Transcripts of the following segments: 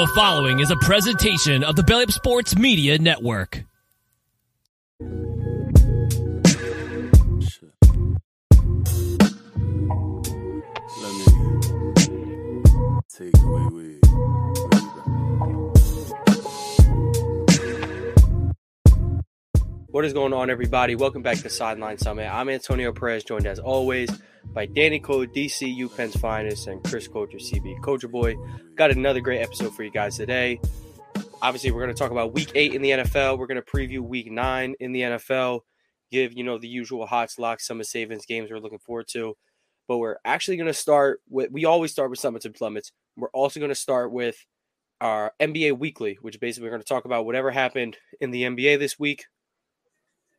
The following is a presentation of the Belly Up Sports Media Network. Take away with. What is going on, everybody? Welcome back to Sideline Summit. I'm Antonio Perez, joined as always by Danny Code, DC UPenn's finest, and Chris Coacher, CB Coacher Boy. Got another great episode for you guys today. Obviously, we're going to talk about Week Eight in the NFL. We're going to preview Week Nine in the NFL. Give you know the usual hot locks, some of Saban's games we're looking forward to. But we're actually going to start with. We always start with summits and plummets. We're also going to start with our NBA Weekly, which basically we're going to talk about whatever happened in the NBA this week,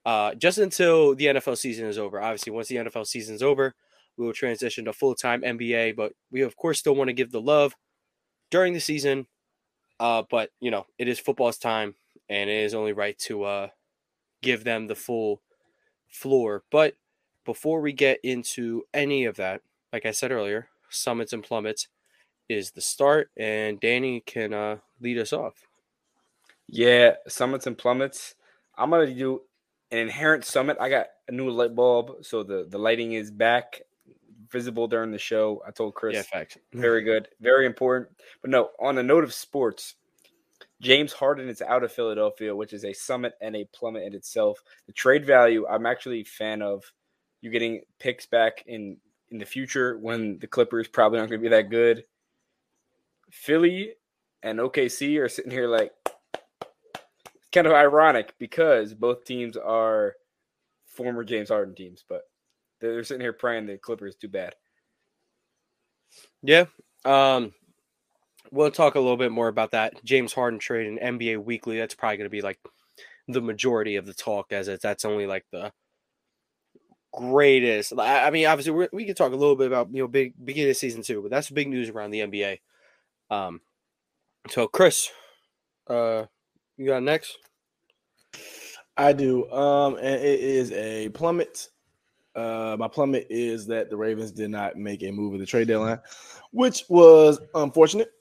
uh, just until the NFL season is over. Obviously, once the NFL season is over, we will transition to full time NBA. But we, of course, still want to give the love during the season. Uh, but, you know, it is football's time, and it is only right to uh, give them the full floor. But before we get into any of that, like I said earlier, summits and plummets is the start, and Danny can uh, lead us off. Yeah, summits and plummets. I'm gonna do an inherent summit. I got a new light bulb, so the the lighting is back, visible during the show. I told Chris. Yeah, facts. Very good, very important. But no, on a note of sports, James Harden is out of Philadelphia, which is a summit and a plummet in itself. The trade value, I'm actually a fan of. You getting picks back in in the future when the Clippers probably aren't going to be that good. Philly and OKC are sitting here like kind of ironic because both teams are former James Harden teams, but they're sitting here praying the Clippers do bad. Yeah. Um, we'll talk a little bit more about that James Harden trade and NBA Weekly. That's probably going to be like the majority of the talk, as that's only like the greatest. I, mean, obviously, we can talk a little bit about you know big beginning of season two, but that's big news around the NBA. Um, so Chris, uh, you got next? I do. Um, and it is a plummet. Uh, my plummet is that the Ravens did not make a move at the trade deadline, which was unfortunate.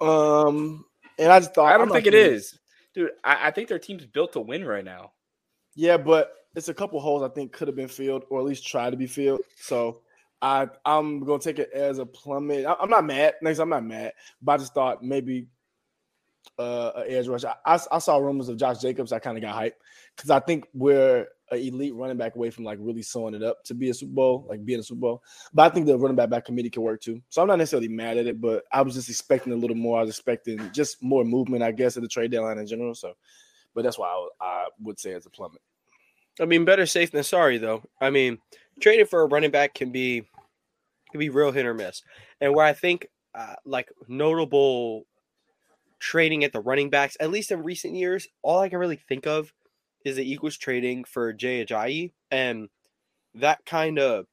Um, and I just thought I don't think not it kidding. is, dude. I, I think their team's built to win right now. Yeah, but it's a couple holes I think could have been filled, or at least try to be filled. So I I'm gonna take it as a plummet. I, am not mad. Next, I'm not mad, but I just thought maybe uh edge rush. I, I, I saw rumors of Josh Jacobs. I kind of got hyped because I think we're an elite running back away from like really sewing it up to be a Super Bowl, like being a Super Bowl. But I think the running back back committee can work too. So I'm not necessarily mad at it, but I was just expecting a little more. I was expecting just more movement, I guess, at the trade deadline in general. So, but that's why I, I would say it's a plummet. I mean, better safe than sorry, though. I mean, trading for a running back can be can be real hit or miss. And where I think uh, like notable trading at the running backs, at least in recent years, all I can really think of is the Eagles trading for Jay Ajayi, and that kind of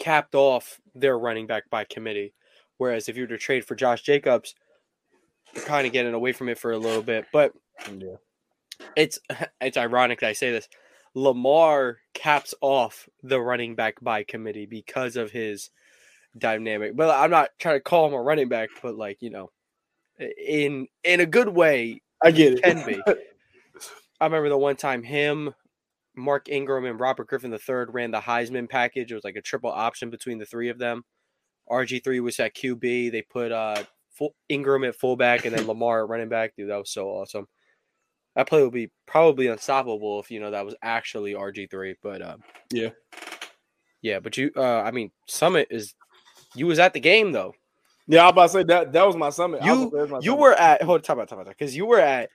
capped off their running back by committee. Whereas if you were to trade for Josh Jacobs, you're kind of getting away from it for a little bit. But Yeah. it's it's ironic that I say this. Lamar caps off the running back by committee because of his dynamic. But I'm not trying to call him a running back, but like you know, in in a good way, I get it. can be. I remember the one time him, Mark Ingram, and Robert Griffin III ran the Heisman package. It was like a triple option between the three of them. RG3 was at QB. They put uh full, Ingram at fullback and then Lamar at running back. Dude, that was so awesome. That play would be probably unstoppable if you know that was actually RG3. But um, Yeah. yeah. But you, uh, I mean, Summit is you was at the game though. Yeah, I was about to say that that was my summit. You gonna say that's my you summit. were at hold on, time out, time out, because you were at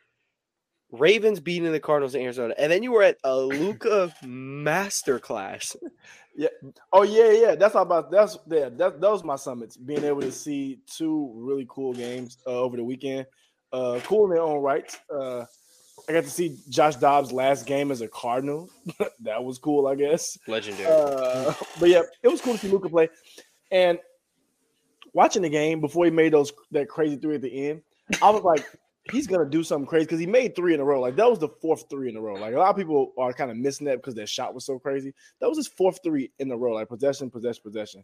Ravens beating the Cardinals in Arizona, and then you were at a Luka masterclass. Yeah. Oh yeah, yeah. That's all about that's yeah, that that was my summits. Being able to see two really cool games uh, over the weekend. Uh cool in their own rights. Uh I got to see Josh Dobbs' last game as a Cardinal. that was cool, I guess. Legendary. Uh, but yeah, it was cool to see Luka play. And watching the game before he made those that crazy three at the end, I was like, he's gonna do something crazy because he made three in a row. Like that was the fourth three in a row. Like a lot of people are kind of missing that because their shot was so crazy. That was his fourth three in a row, like possession, possession, possession.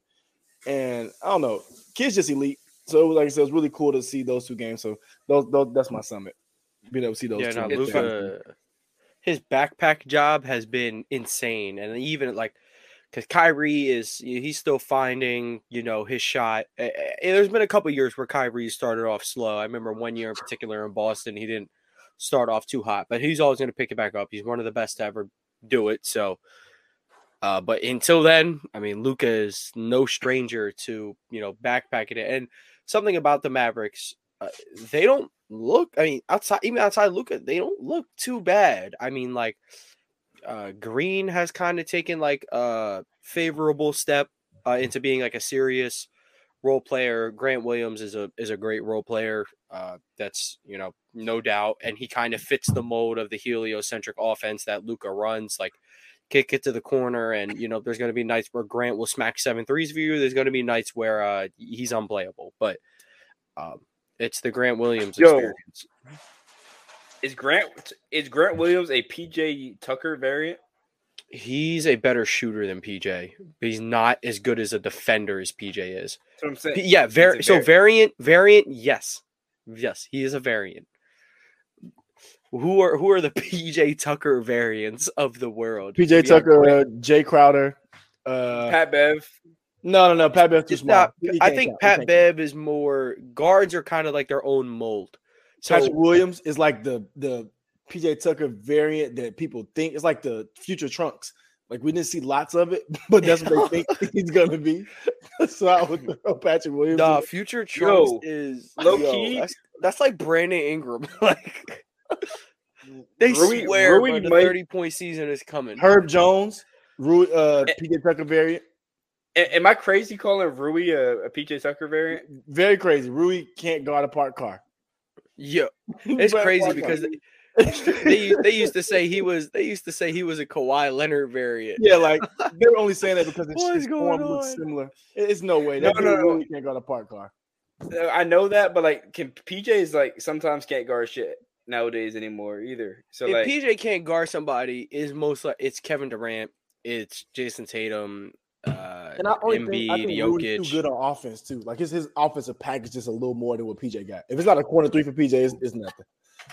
And I don't know, kids just elite. So it was like I said, it was really cool to see those two games. So those, those that's my summit. Being able to see those yeah, two. no, Luka, his backpack job has been insane, and even like because Kyrie is he's still finding you know his shot. Eh, There's been a couple years where Kyrie started off slow. I remember one year in particular in Boston, he didn't start off too hot, but he's always going to pick it back up. He's one of the best to ever do it. So, uh, but until then, I mean, Luka is no stranger to you know backpacking it, and something about the Mavericks, uh, they don't look. I mean, outside even outside Luka, they don't look too bad. I mean, like uh, Green has kind of taken like a favorable step uh, into being like a serious role player. Grant Williams is a is a great role player. Uh, that's you know no doubt, and he kind of fits the mold of the heliocentric offense that Luka runs. Like kick it to the corner, and you know there's going to be nights where Grant will smack seven threes for you. There's going to be nights where uh, he's unplayable, but um, it's the Grant Williams Yo. Experience. Is Grant is Grant Williams a PJ Tucker variant? He's a better shooter than PJ. But he's not as good as a defender as PJ is. That's what I'm saying. Yeah, var- so var- variant, variant, yes, yes, he is a variant. Who are who are the PJ Tucker variants of the world? PJ Tucker, uh, Jae Crowder. Uh, Pat Bev. no, no, no. Pat Bev's too It's small. not- I think count. Pat can't count. Bev is more guards are kind of like their own mold. So Patrick Williams is like the the PJ Tucker variant that people think is like the future Trunks. Like we didn't see lots of it, but that's what they think he's gonna be. so I would throw Patrick Williams. the in. future Trunks Yo, is low yo, key- That's, that's like Brandon Ingram. like they Rui- swear Rui bro, the might- thirty point season is coming. Herb Jones, Rui, uh. PJ Tucker variant. Am I crazy calling Rui a, a PJ Tucker variant? Very crazy. Rui can't guard a parked car. Yeah, it's crazy because they, they used to say he was they used to say he was a Kawhi Leonard variant. yeah, like they're only saying that because his, his form looks similar. It's no way. No, That no, dude no. really can't guard a parked car. Uh, I know that, but like, can PJ's like sometimes can't guard shit nowadays anymore either. So if like, PJ can't guard somebody, is most like it's Kevin Durant, it's Jayson Tatum, uh, And I only Embiid, think, I think Rudy's Jokic. too good on offense too. Like his his offensive package is a little more than what PJ got. If it's not a corner three for PJ, it's, it's nothing.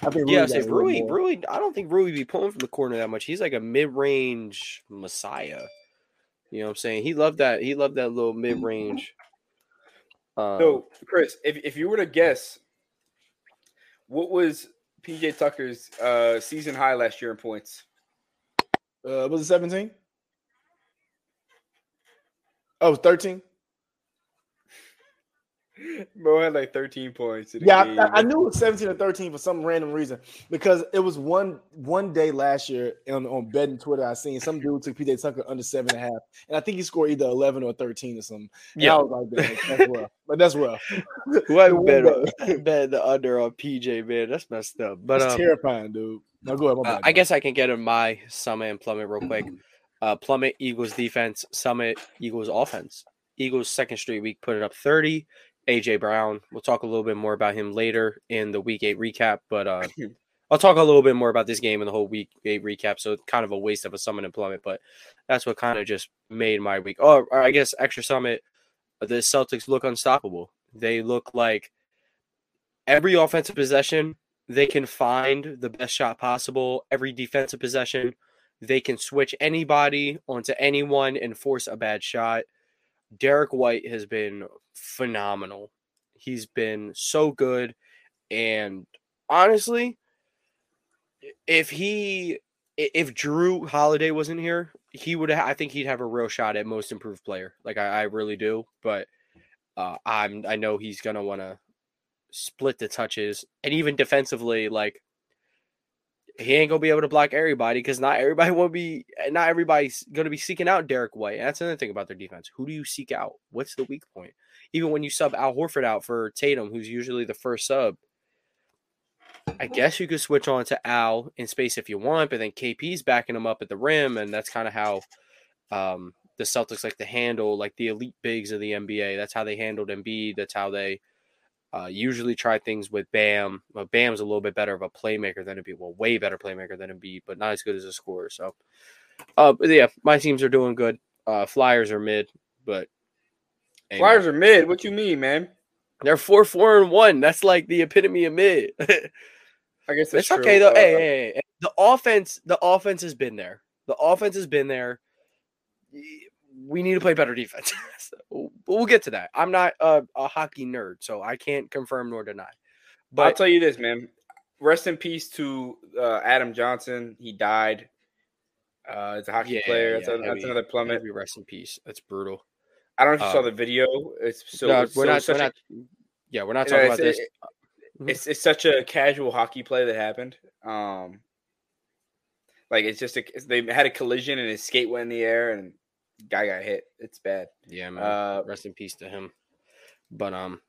I think Yeah, I Rudy say got a little Rui. Rui. I don't think Rui be pulling from the corner that much. He's like a mid-range messiah. You know what I'm saying? He loved that. He loved that little mid-range. Um, so Chris, if if you were to guess, what was PJ Tucker's uh season high last year in points? Uh, was it 17? Oh, was 13? Bro had like 13 points. Yeah. I, I knew it was 17 or 13 for some random reason because it was one one day last year on, on betting Twitter. I seen some dude took PJ Tucker under seven and a half, and I think he scored either 11 or 13 or something. And Yeah. I was like, "Damn, that's rough. But that's rough. who I One bet, the under on PJ, man. That's messed up. But That's um, terrifying, dude. Go ahead. Uh, I guess I can get in my Summit and Plummet real quick. Uh, Plummet Eagles defense, Summit Eagles offense. Eagles second straight week put it up 30. AJ Brown. We'll talk a little bit more about him later in the week eight recap, but uh, I'll talk a little bit more about this game in the whole week eight recap. So it's kind of a waste of a Summit and Plummet, but that's what kind of just made my week. Oh, I guess extra Summit. The Celtics look unstoppable. They look like every offensive possession they can find the best shot possible. Every defensive possession, they can switch anybody onto anyone and force a bad shot. Derrick White has been phenomenal. He's been so good. And honestly, if he if Jrue Holiday wasn't here, he would I think he'd have a real shot at most improved player. Like I, I really do. But uh, I'm I know he's gonna wanna split the touches and even defensively, like he ain't gonna be able to block everybody because not everybody will be not everybody's gonna be seeking out Derrick White. And that's another thing about their defense. Who do you seek out? What's the weak point? Even when you sub Al Horford out for Tatum, who's usually the first sub, I guess you could switch on to Al in space if you want, but then KP's backing him up at the rim, and that's kind of how um, the Celtics like to handle like the elite bigs of the NBA. That's how they handled Embiid. That's how they uh, usually try things with Bam. Well, Bam's a little bit better of a playmaker than Embiid. Well, way better playmaker than Embiid, but not as good as a scorer. So, uh, yeah, my teams are doing good. Uh, Flyers are mid, but man. Flyers are mid. What you mean, man? They're four, four, and one. That's like the epitome of mid. I guess that's it's okay though. true. hey, Uh, hey, hey, the offense, the offense has been there. The offense has been there. We need to play better defense. So, we'll get to that. I'm not a, a hockey nerd, so I can't confirm nor deny. But I'll tell you this, man. Rest in peace to uh, Adam Johnson. He died. Uh, it's a hockey Yeah, player. That's, yeah, a, that's another plummet. rest in peace. That's brutal. I don't know if you saw uh, the video. It's so no, it's we're so not. We're a- not. Yeah, we're not talking about this. Mhm. it's it's such a casual hockey play that happened. Um, like it's just a, they had a collision and his skate went in the air and guy got hit. It's bad. Yeah, man. Uh, Rest in peace to him. But um,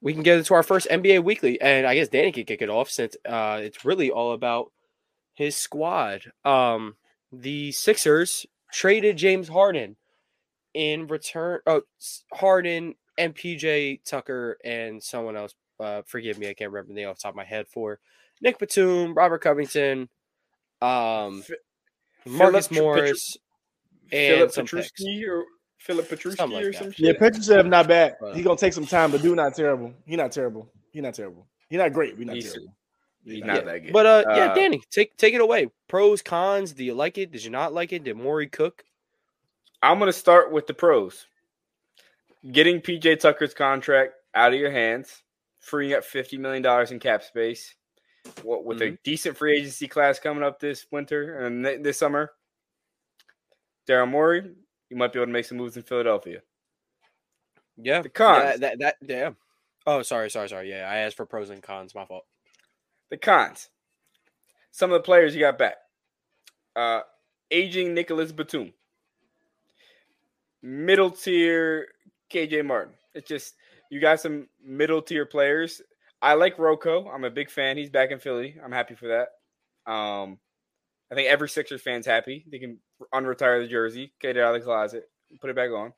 we can get into our first NBA weekly, and I guess Danny can kick it off since uh, it's really all about his squad. Um, the Sixers traded James Harden in return. Oh, Harden and PJ Tucker and someone else. Uh, forgive me, I can't remember the name off the top of my head. For Nick Batum, Robert Covington, um, Marcus Morris, Philip some. Petruski or Philip Petruski Something like or that. some Yeah, shit. Petrushev not bad. But- He gonna take some time, but do not terrible. He not terrible. He not terrible. He not great. We not He's- terrible. He's Yeah. not Yeah, that good. But uh, yeah, Uh, Danny, take take it away. Pros, cons. Do you like it? Did you not like it? Did Morey cook? I'm going to start with the pros. Getting PJ Tucker's contract out of your hands, freeing up $50 million in cap space. What, with Mm-hmm. a decent free agency class coming up this winter and this summer, Daryl Morey, you might be able to make some moves in Philadelphia. Yeah, The cons. Yeah, that that yeah. Oh, sorry, sorry, sorry. Yeah, I asked for pros and cons. My fault. The cons. Some of the players you got back. Uh, aging Nicolas Batum. Middle tier KJ Martin. It's just you got some middle tier players. I like Rocco. I'm a big fan. He's back in Philly. I'm happy for that. Um, I think every Sixers fan's happy. They can unretire the jersey, get it out of the closet, put it back on.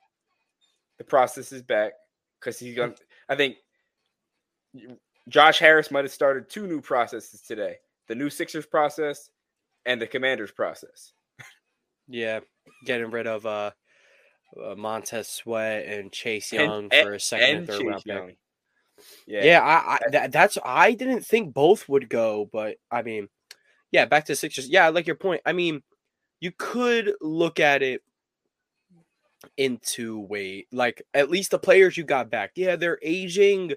The process is back because he's going. to I think Josh Harris might have started two new processes today: the new Sixers process and the Commanders process. Yeah, getting rid of uh, uh Montez Sweat and Chase Young and- for a second and, and third Chase round pick. Yeah, Yeah, I, I that, that's I didn't think both would go, but I mean, yeah, back to the Sixers. Yeah, I like your point. I mean, you could look at it in two way. Like at least the players you got back, yeah, they're aging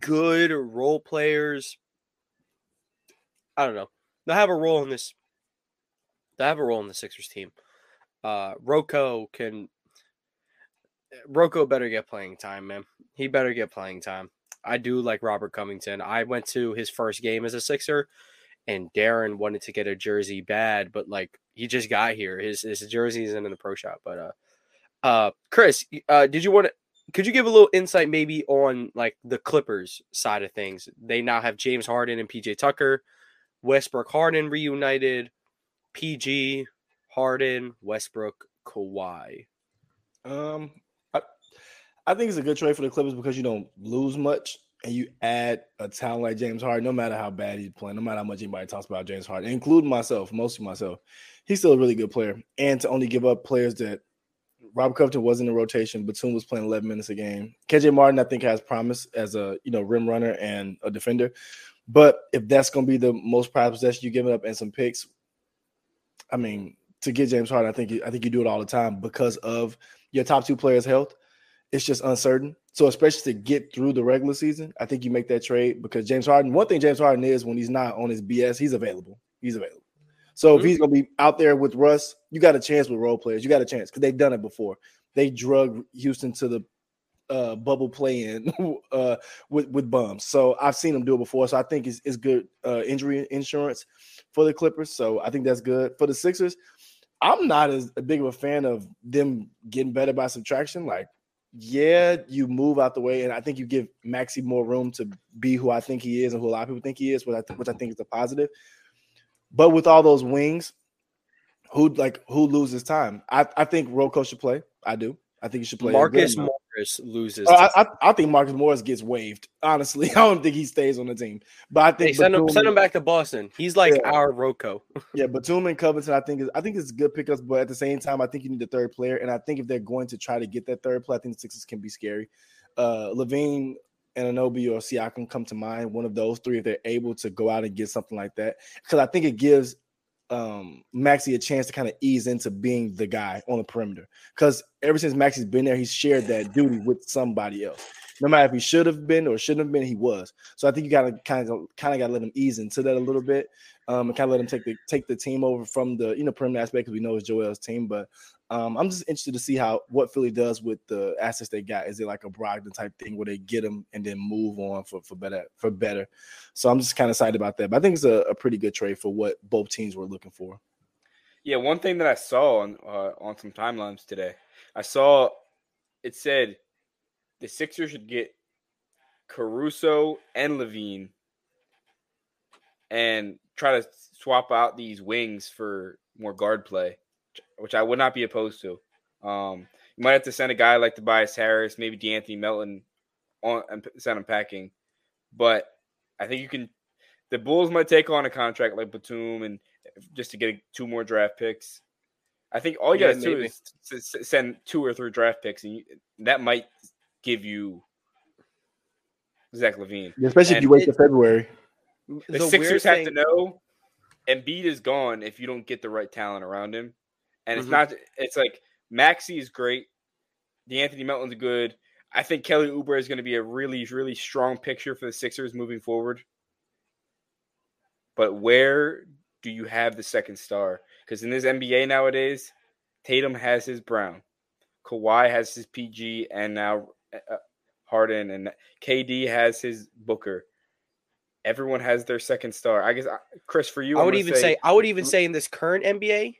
good role players. I don't know. They'll have a role in this. They'll have a role in the Sixers team. Uh Rocco can Rocco better get playing time, man. He better get playing time. I do like Robert Covington. I went to his first game as a Sixer, and Darren wanted to get a jersey bad, but like he just got here. His his jersey isn't in the pro shop. But uh, uh, Chris, uh, did you want to? Could you give a little insight maybe on like the Clippers side of things? They now have James Harden and PJ Tucker, Westbrook Harden reunited, PG Harden, Westbrook, Kawhi. Um, I, I think it's a good trade for the Clippers because you don't lose much and you add a talent like James Harden. No matter how bad he's playing, no matter how much anybody talks about James Harden, including myself, mostly myself, he's still a really good player. And to only give up players that Rob Covington was in the rotation, Batum was playing 11 minutes a game. KJ Martin, I think, has promise as a you know rim runner and a defender. But if that's going to be the most prized possession you're giving up and some picks, I mean, to get James Harden, I think I think you do it all the time because of your top two players' health. It's just uncertain. So especially to get through the regular season, I think you make that trade because James Harden. One thing James Harden is when he's not on his BS, he's available. He's available. So if he's gonna be out there with Russ, you got a chance with role players. You got a chance because they've done it before. They drug Houston to the uh, bubble play in uh, with with bums. So I've seen them do it before. So I think it's, it's good uh, injury insurance for the Clippers. So I think that's good for the Sixers. I'm not as big of a fan of them getting better by subtraction. Like, yeah, you move out the way, and I think you give Maxey more room to be who I think he is and who a lot of people think he is, which I, th- which I think is a positive. But with all those wings, who like who loses time? I, I think Rocco should play. I do. I think he should play. Marcus. Morris loses. To- I, I, I think Marcus Morris gets waived. Honestly, I don't think he stays on the team. But I Hey, think send him, send him back to Boston. He's like Yeah. our Rocco. yeah, Batum and Covington, I think is I think it's good pickups, but at the same time, I think you need a third player. And I think if they're going to try to get that third player, I think the Sixers can be scary. uh, LaVine, Anunoby, or Siakam come to mind. One of those three, if they're able to go out and get something like that, because I think it gives um Maxey a chance to kind of ease into being the guy on the perimeter. Because ever since Maxey's been there, he's shared that duty with somebody else. No matter if he should have been or shouldn't have been, he was. So I think you gotta kind of kind of gotta let him ease into that a little bit. Um, and kind of let him take the take the team over from the you know perimeter aspect because we know it's Joel's team. But um, I'm just interested to see how what Philly does with the assets they got. Is it like a Brogdon type thing where they get them and then move on for, for better for better? So I'm just kind of excited about that. But I think it's a, a pretty good trade for what both teams were looking for. Yeah, one thing that I saw on uh, on some timelines today, I saw it said the Sixers should get Caruso and LaVine and try to swap out these wings for more guard play, which I would not be opposed to. Um, you might have to send a guy like Tobias Harris, maybe De'Anthony Melton on and send him packing. But I think you can. The Bulls might take on a contract like Batum and just to get two more draft picks. I think all you Yeah, got to do is s- s- send two or three draft picks, and you, that might give you Zach LaVine. Especially if you wait it- till February. The, The Sixers have thing- to know Embiid is gone if you don't get the right talent around him. And it's Mhm. not it's like Maxey is great. De'Anthony Melton's good. I think Kelly Oubre is going to be a really, really strong picture for the Sixers moving forward. But where do you have the second star? Because in this NBA nowadays, Tatum has his Brown, Kawhi has his PG, and now uh, Harden and KD has his Booker. Everyone has their second star. I guess uh, Chris, for you, I would even say, I would even say in this current NBA,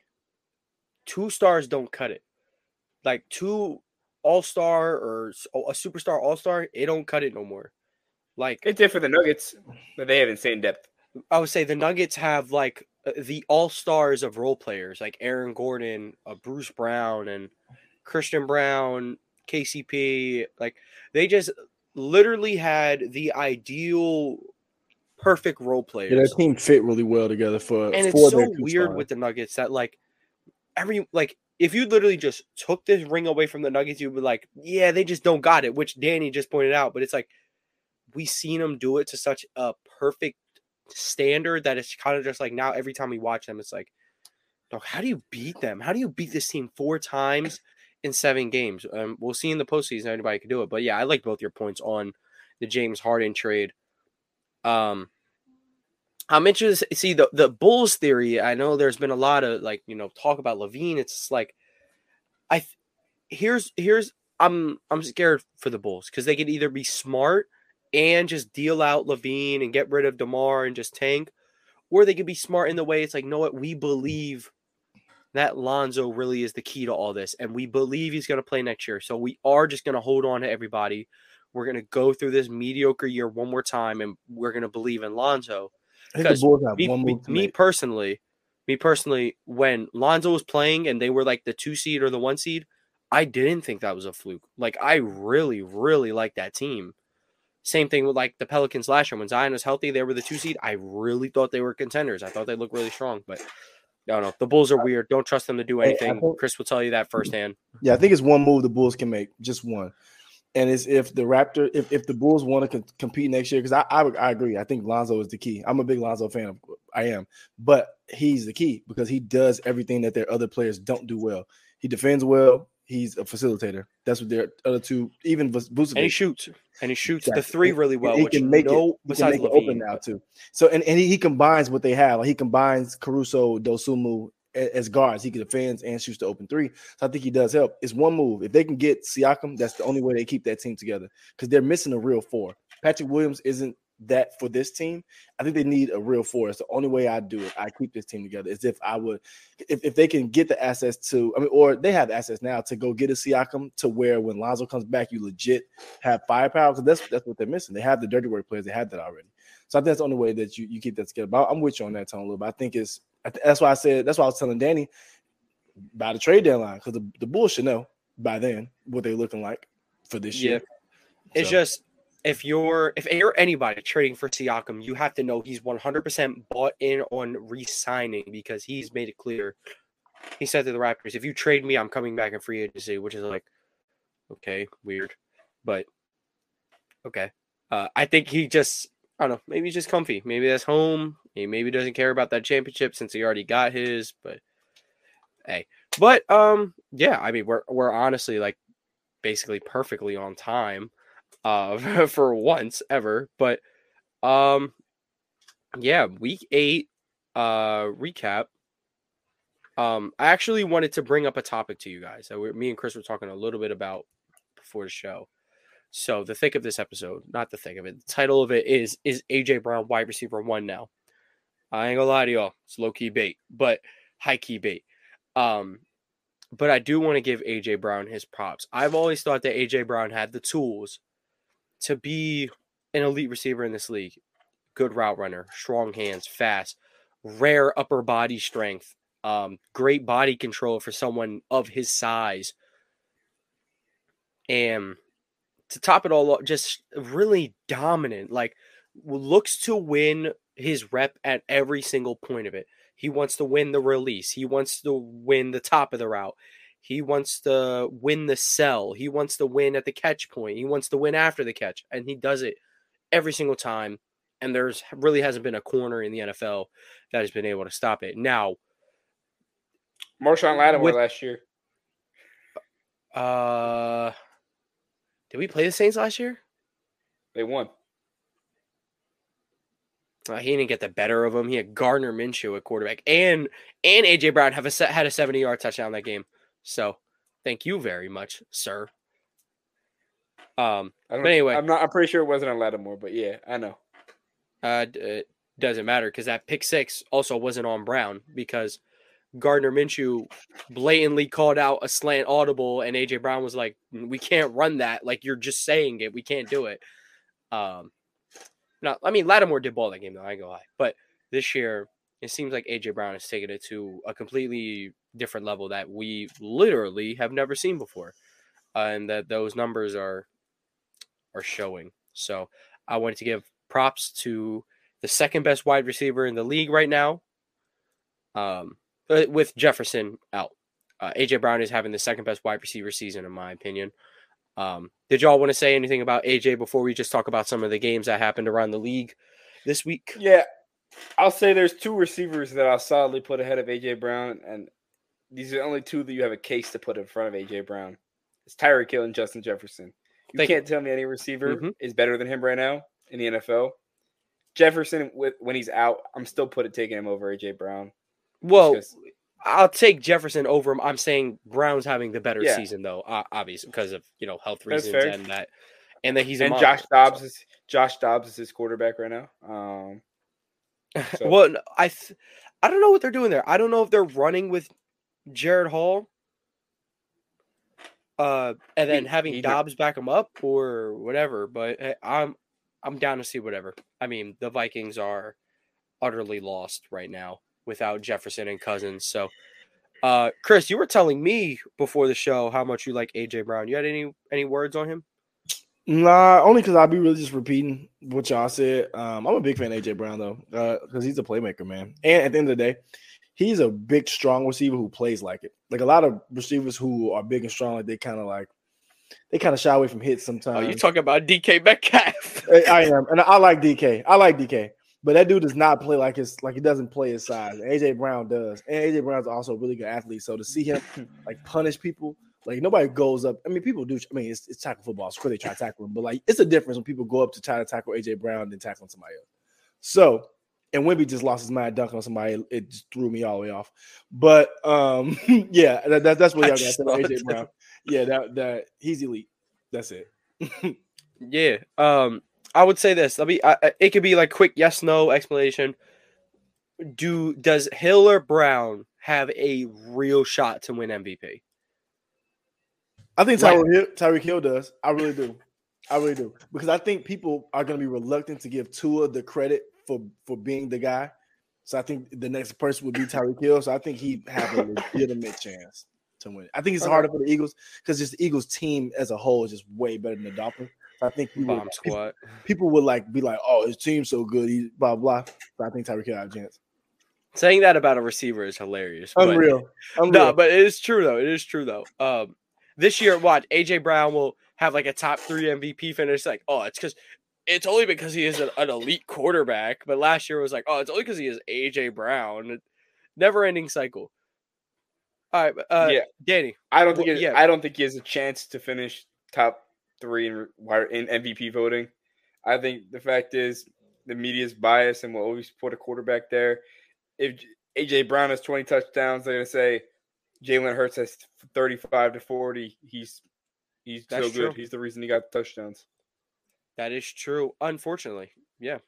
two stars don't cut it. Like two all star or a superstar all star, it don't cut it no more. Like it did for the Nuggets, but they have insane depth. I would say the Nuggets have like uh, the all stars of role players, like Aaron Gordon, uh, Bruce Brown, and Christian Braun, KCP. Like they just literally had the ideal, perfect role players. Yeah, their team fit really well together for and it's for so their weird stars. with the Nuggets that like every like if you literally just took this ring away from the Nuggets, you'd be like, yeah, they just don't got it, which Danny just pointed out. But it's like we seen them do it to such a perfect standard that it's kind of just like now every time we watch them, it's like, dog, how do you beat them? How do you beat this team four times in seven games? Um, we'll see in the postseason anybody can do it. But yeah, I like both your points on the James Harden trade. Um, I'm interested see the the Bulls theory. I know there's been a lot of like you know talk about LaVine. It's like I here's here's I'm I'm scared for the Bulls because they could either be smart and just deal out LaVine and get rid of Demar and just tank, or they could be smart in the way it's like, know what, we believe that Lonzo really is the key to all this, and we believe he's going to play next year. So we are just going to hold on to everybody. We're going to go through this mediocre year one more time, and we're going to believe in Lonzo because the Bulls have me, me, move to me make. personally, me personally, when Lonzo was playing and they were like the two seed or the one seed, I didn't think that was a fluke. Like I really, really like that team. Same thing with like the Pelicans last year when Zion was healthy, they were the two seed. I really thought they were contenders. I thought they looked really strong, but I don't know. The Bulls are weird. Don't trust them to do anything. Chris will tell you that mm-hmm. firsthand. Yeah, I think it's one move the Bulls can make, just one. And it's if the Raptor, if, if the Bulls want to co- compete next year, because I, I I agree, I think Lonzo is the key. I'm a big Lonzo fan. Of, I am, but he's the key because he does everything that their other players don't do well. He defends well. He's a facilitator. That's what their other two, even Vus- And he shoots. And he shoots the three And- really and well, he which can make it. no He can make it open now too. So and, and he, he combines what they have. Like he combines Caruso, Dosunmu as guards. He can defend and shoots the open three. So I think he does help. It's one move. If they can get Siakam, that's the only way they keep that team together because they're missing a real four. Patrick Williams isn't that for this team. I think they need a real four. It's the only way I do it. I keep this team together. Is if I would, if, if they can get the assets to, I mean, or they have assets now to go get a Siakam to where when Lonzo comes back, you legit have firepower because that's that's what they're missing. They have the dirty work players. They had that already. So I think that's the only way that you, you keep that together. But I'm with you on that tone a little bit. I think it's that's why I said that's why I was telling Danny by the trade deadline because the, the Bulls should know by then what they're looking like for this Yeah. year. It's So- just if you're if you're anybody trading for Siakam, you have to know he's 100% bought in on re-signing because he's made it clear. He said to the Raptors, "If you trade me, I'm coming back in free agency," which is like, okay, weird, but Okay. Uh, I think he just, I don't know, maybe he's just comfy. Maybe that's home. He maybe doesn't care about that championship since he already got his. But hey, but um, yeah, I mean, we're we're honestly like basically perfectly on time, uh, for once ever. But um, yeah, week eight, uh, recap. Um, I actually wanted to bring up a topic to you guys that we, me and Chris were talking a little bit about before the show. So the thick of this episode, not the thick of it, the title of it is is AJ Brown wide receiver one now. I ain't gonna lie to y'all, it's low key bait, but high key bait. Um, but I do want to give AJ Brown his props. I've always thought that AJ Brown had the tools to be an elite receiver in this league. Good route runner, strong hands, fast, rare upper body strength, um, great body control for someone of his size. And to top it all off, just really dominant. Like looks to win his rep at every single point of it. He wants to win the release. He wants to win the top of the route. He wants to win the sell. He wants to win at the catch point. He wants to win after the catch. And he does it every single time. And there's really hasn't been a corner in the NFL that has been able to stop it. Now, Marshon Lattimore With- last year. uh did we play the Saints last year? They won. Uh, he didn't get the better of him. He had Gardner Minshew at quarterback, and and AJ Brown have a se- had a seventy yard touchdown that game. So, thank you very much, sir. Um, But anyway. I'm not. I'm pretty sure it wasn't on Lattimore, but yeah, I know. uh, it doesn't matter because that pick six also wasn't on Brown because Gardner Minshew blatantly called out a slant audible, and AJ Brown was like, "We can't run that. Like you're just saying it. We can't do it." Um, no, I mean Lattimore did ball that game though. I gonna lie, but this year it seems like AJ Brown has taken it to a completely different level that we literally have never seen before, uh, and that those numbers are are showing. So I wanted to give props to the second best wide receiver in the league right now. Um, uh, with Jefferson out, uh, AJ Brown is having the second best wide receiver season in my opinion. Um, did y'all want to say anything about AJ before we just talk about some of the games that happened around the league this week? Yeah, I'll say there's two receivers that I'll solidly put ahead of AJ Brown, and these are the only two that you have a case to put in front of AJ Brown. It's Tyreek Hill and Justin Jefferson. You Thank can't tell me any receiver Mhm. is better than him right now in the NFL. Jefferson, with when he's out, I'm still put it taking him over AJ Brown. Well, I'll take Jefferson over him. I'm saying Brown's having the better Yeah. season though, uh, obviously because of you know health reasons and that, and that he's a and Josh so. Dobbs is Josh Dobbs is his quarterback right now. Um, So- well, I th- I don't know what they're doing there. I don't know if they're running with Jaren Hall, uh, and then He- having Dobbs back him up or whatever. But hey, I'm I'm down to see whatever. I mean, the Vikings are utterly lost right now without Jefferson and Cousins. So, uh, Chris, you were telling me before the show how much you like AJ Brown. You had any any words on him? Nah, only because I'll be really just repeating what y'all said. Um, I'm a big fan of AJ Brown though, because he's a playmaker, man. And at the end of the day, he's a big, strong receiver who plays like it. Like a lot of receivers who are big and strong, like they kind of like they kind of shy away from hits Oh, sometimes. you talking about DK Metcalf? I- I am, and I like DK. I like DK, but that dude does not play like his like he doesn't play his size. AJ Brown does, and AJ Brown's also a really good athlete. So to see him like punish people, like nobody goes up. I mean, people do. I mean, it's, it's tackle football. Of course they try to tackle him, but like it's a difference when people go up to try to tackle AJ Brown than tackling somebody else. So. And Wemby just lost his mind dunking on somebody. It just threw me all the way off. But um, yeah, that, that, that's what y'all got to just say about thought AJ Brown. Yeah, that that he's elite. That's it. Yeah. Um, I would say this. Let me. I, it could be like quick yes no explanation. Do does Hill or Brown have a real shot to win MVP? I think. Tyreek Hill, Tyreek Hill does. I really do. I really do because I think people are going to be reluctant to give Tua the credit for for being the guy. So I think the next person would be Tyreek Hill. So I think he have a legitimate chance to win. I think it's harder for the Eagles because just the Eagles team as a whole is just way better than the Dolphins. So I think people, Bomb people, squad. people would like be like, "Oh, his team's so good." He blah blah. So I think Tyreek Hill has a chance. Saying that about a receiver is hilarious. but- Unreal. Unreal. No, but it is true though. It is true though. Um, this year, watch AJ Brown will have like a top three MVP finish. Like, oh, it's because it's only because he is an, an elite quarterback. But last year was like, oh, it's only because he is AJ Brown. Never ending cycle. All right, uh, Yeah. Danny. I don't think Well, yeah. I don't think he has a chance to finish top three in in MVP voting. I think the fact is the media's biased and will always put a quarterback there. If AJ Brown has 20 touchdowns, they're gonna say Jalen Hurts has 35 to 40. He's he's That's so good. true. He's the reason he got the touchdowns. That is true. Unfortunately, yeah.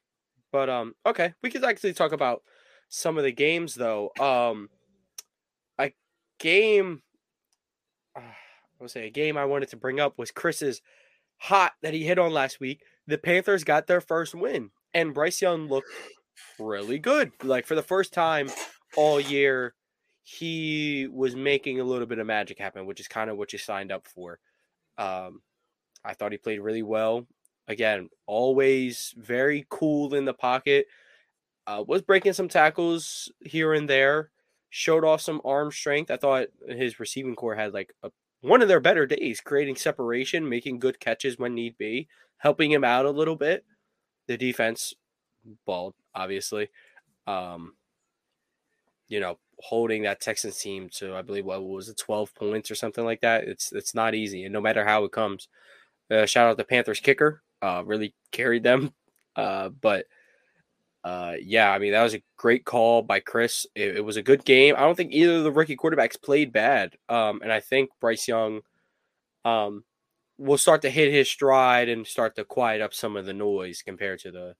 But um, okay, we could actually talk about some of the games though. Um, a game, uh, I would say a game I wanted to bring up was Chris's hot that he hit on last week. The Panthers got their first win, and Bryce Young looked really good. Like for the first time all year, he was making a little bit of magic happen, which is kind of what you signed up for. Um, I thought he played really well again, always very cool in the pocket. Uh, was breaking some tackles here and there. Showed off some arm strength. I thought his receiving corps had like a, one of their better days, creating separation, making good catches when need be, helping him out a little bit. The defense balled, obviously. Um, you know, holding that Texans team to I believe what was it, twelve points or something like that. It's it's not easy, and no matter how it comes. Uh, shout out the Panthers kicker, uh, really carried them. Uh, but uh, yeah, I mean that was a great call by Chris. It, it was a good game. I don't think either of the rookie quarterbacks played bad, um, and I think Bryce Young um, will start to hit his stride and start to quiet up some of the noise compared to the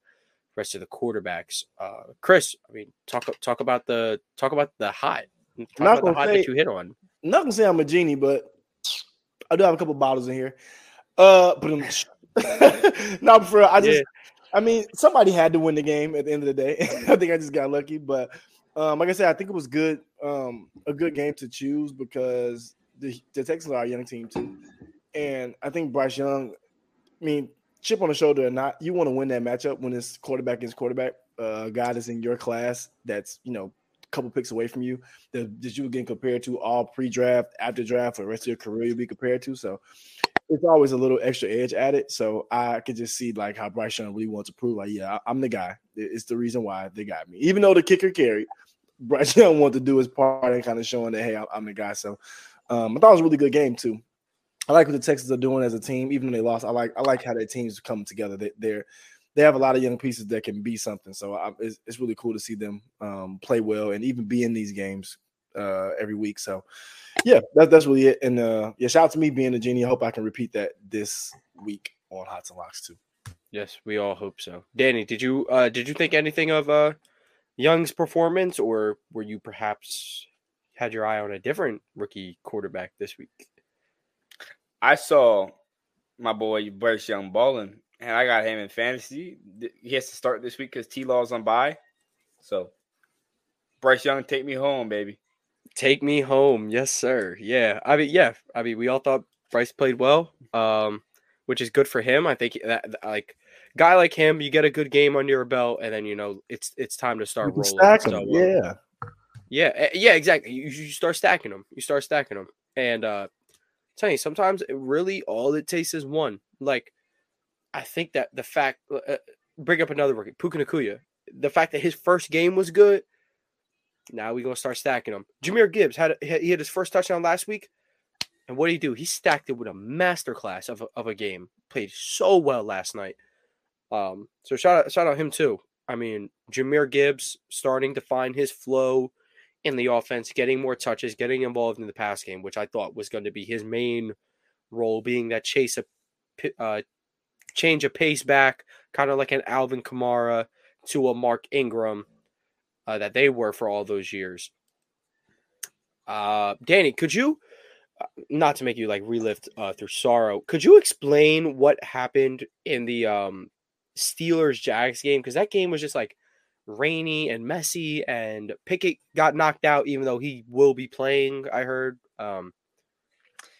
rest of the quarterbacks. Uh, Chris, I mean, talk talk about the talk about the hot. Talk Not about the hot say- that you hit on. I'm not gonna say I'm a genie, but I do have a couple bottles in here. Uh, but no, for I just, Yeah. I mean, somebody had to win the game at the end of the day. I think I just got lucky, but um, like I said, I think it was good, um, a good game to choose because the, the Texans are a young team too, and I think Bryce Young, I mean, chip on the shoulder or not, you want to win that matchup when it's quarterback against quarterback. Uh, guy that's in your class that's you know a couple picks away from you that, that you were getting compared to all pre-draft, after draft, for the rest of your career you'll be compared to. So it's always a little extra edge at it. So I could just see like how Bryce Young really wants to prove, like, yeah, I- I'm the guy. It's the reason why they got me. Even though the kicker carried, Bryce Young wanted to do his part and kind of showing that hey, I'm, I'm the guy. So um, I thought it was a really good game too. I like what the Texans are doing as a team, even though they lost. I like I like how their teams come together. They, they're they have a lot of young pieces that can be something. So I, it's, it's really cool to see them um, play well and even be in these games uh, every week. So yeah, that, that's really it. And uh, yeah, shout out to me being a genie. I hope I can repeat that this week on Hots and Locks too. Yes, we all hope so. Danny, did you uh did you think anything of uh Young's performance or were you perhaps had your eye on a different rookie quarterback this week? I saw my boy Bryce Young balling, and I got him in fantasy. He has to start this week because T Law's on bye. So Bryce Young, take me home, baby. Take me home. Yes, sir. Yeah. I mean, yeah. I mean, we all thought Bryce played well. Um which is good for him. I think that like guy like him, you get a good game under your belt and then you know it's it's time to start rolling. stack So, um, yeah. Yeah, eh, yeah, exactly. You, you start stacking them. You start stacking them, and uh, tell you sometimes it really all it takes is one. Like, I think that the fact uh, bring up another rookie, Puka Nacua. The fact that his first game was good. Now we're gonna start stacking them. Jahmyr Gibbs had he had his first touchdown last week, and what did he do? He stacked it with a masterclass of a, of a game. Played so well last night. Um, so shout out shout out him too. I mean, Jahmyr Gibbs starting to find his flow in the offense, getting more touches, getting involved in the pass game, which I thought was going to be his main role, being that chase a uh, change of pace back, kind of like an Alvin Kamara to a Mark Ingram uh, that they were for all those years. Uh, Danny, could you, uh, not to make you like relive uh, through sorrow, could you explain what happened in the um, Steelers Jags game? Because that game was just like rainy and messy, and Pickett got knocked out, even though he will be playing. I heard. Um,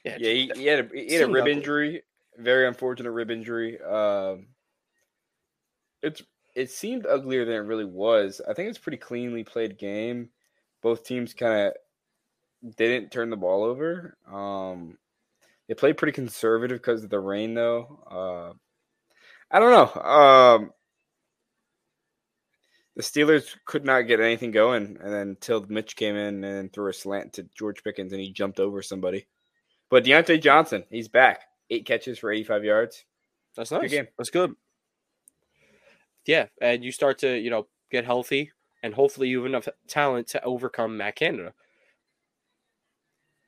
yeah, Yeah, he, he had a he had a rib ugly. injury, very unfortunate rib injury. Um, it's it seemed uglier than it really was. I think it's a pretty cleanly played game. Both teams kind of didn't turn the ball over. Um, They played pretty conservative because of the rain, though. Uh, I don't know. Um, the Steelers could not get anything going, and then till Mitch came in and threw a slant to George Pickens, and he jumped over somebody. But Diontae Johnson, he's back. Eight catches for 85 yards. That's nice. game. That's good. Yeah, and you start to you know get healthy, and hopefully you have enough talent to overcome Matt Canada.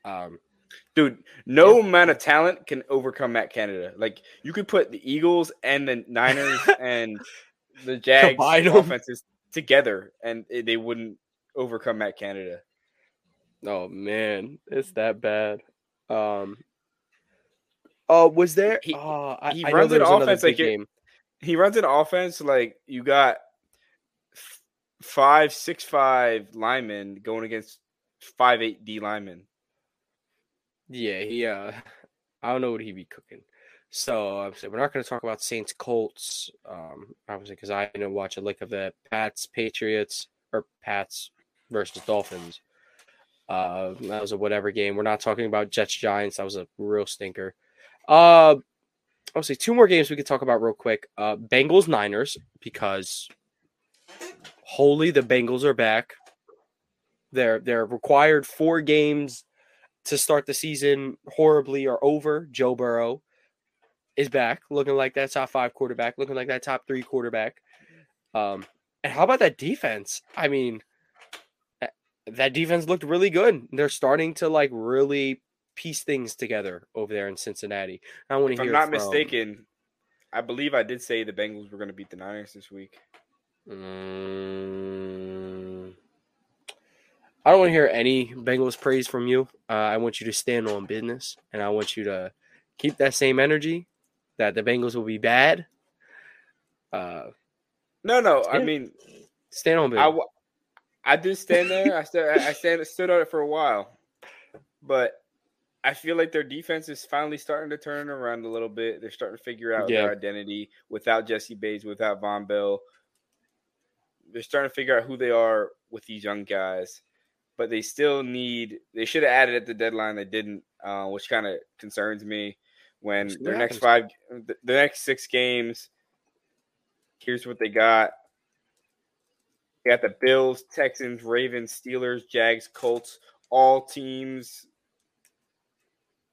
Um, Dude, no amount of talent can overcome Matt Canada. Like you could put the Eagles and the Niners and the Jags Combine 'em. offenses together, and they wouldn't overcome Matt Canada. oh man, it's that bad. Um, oh, was there? He- oh, I, he I know runs there an was another offense like big it- game. He runs an offense like you got five, six, five linemen going against five, eight D linemen. Yeah, he. Uh, I don't know what he'd be cooking. So obviously, we're not going to talk about Saints Colts. Um, obviously, because I didn't watch a lick of the Pats Patriots or Pats versus Dolphins. Uh, that was a whatever game. We're not talking about Jets Giants. That was a real stinker. Uh, obviously, two more games we could talk about real quick. Uh, Bengals Niners because holy, the Bengals are back. They're they're required four games to start the season horribly or over. Joe Burrow is back, looking like that top five quarterback, looking like that top three quarterback. Um, and how about that defense? I mean, that- that defense looked really good. They're starting to like really piece things together over there in Cincinnati. I want If to I'm not from- mistaken, I believe I did say the Bengals were going to beat the Niners this week. Mm, I don't want to hear any Bengals praise from you. Uh, I want you to stand on business, and I want you to keep that same energy. That the Bengals will be bad. Uh, No, no. I mean, stand on I, business. I did stand there. I stood. I stand, stood on it for a while, but I feel like their defense is finally starting to turn around a little bit. They're starting to figure out Yeah. their identity without Jessie Bates, without Vonn Bell. They're starting to figure out who they are with these young guys, but they still need. They should have added at the deadline. They didn't, uh, which kind of concerns me. When their next happens. five, the next six games, here's what they got. You got the Bills, Texans, Ravens, Steelers, Jags, Colts, all teams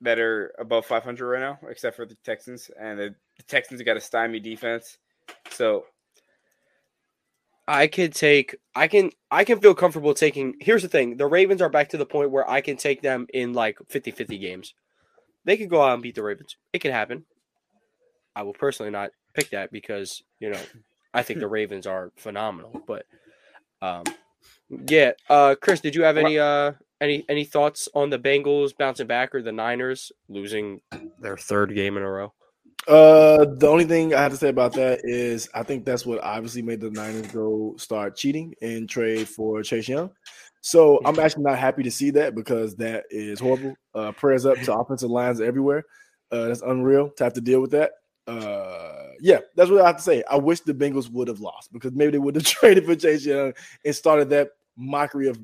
that are above 500 right now, except for the Texans. And the, the Texans got a stymie defense. So I could take. I can. I can feel comfortable taking. Here's the thing: the Ravens are back to the point where I can take them in like 50-50 games. They could go out and beat the Ravens. It could happen. I will personally not pick that because you know I think the Ravens are phenomenal. But um, yeah, uh, Chris, did you have any uh any any thoughts on the Bengals bouncing back or the Niners losing their third game in a row? Uh, the only thing I have to say about that is I think that's what obviously made the Niners go start cheating and trade for Chase Young. So I'm actually not happy to see that because that is horrible. Uh, prayers up to offensive lines everywhere. Uh, that's unreal to have to deal with that. Uh, yeah, that's what I have to say. I wish the Bengals would have lost because maybe they would have traded for Chase Young and started that mockery of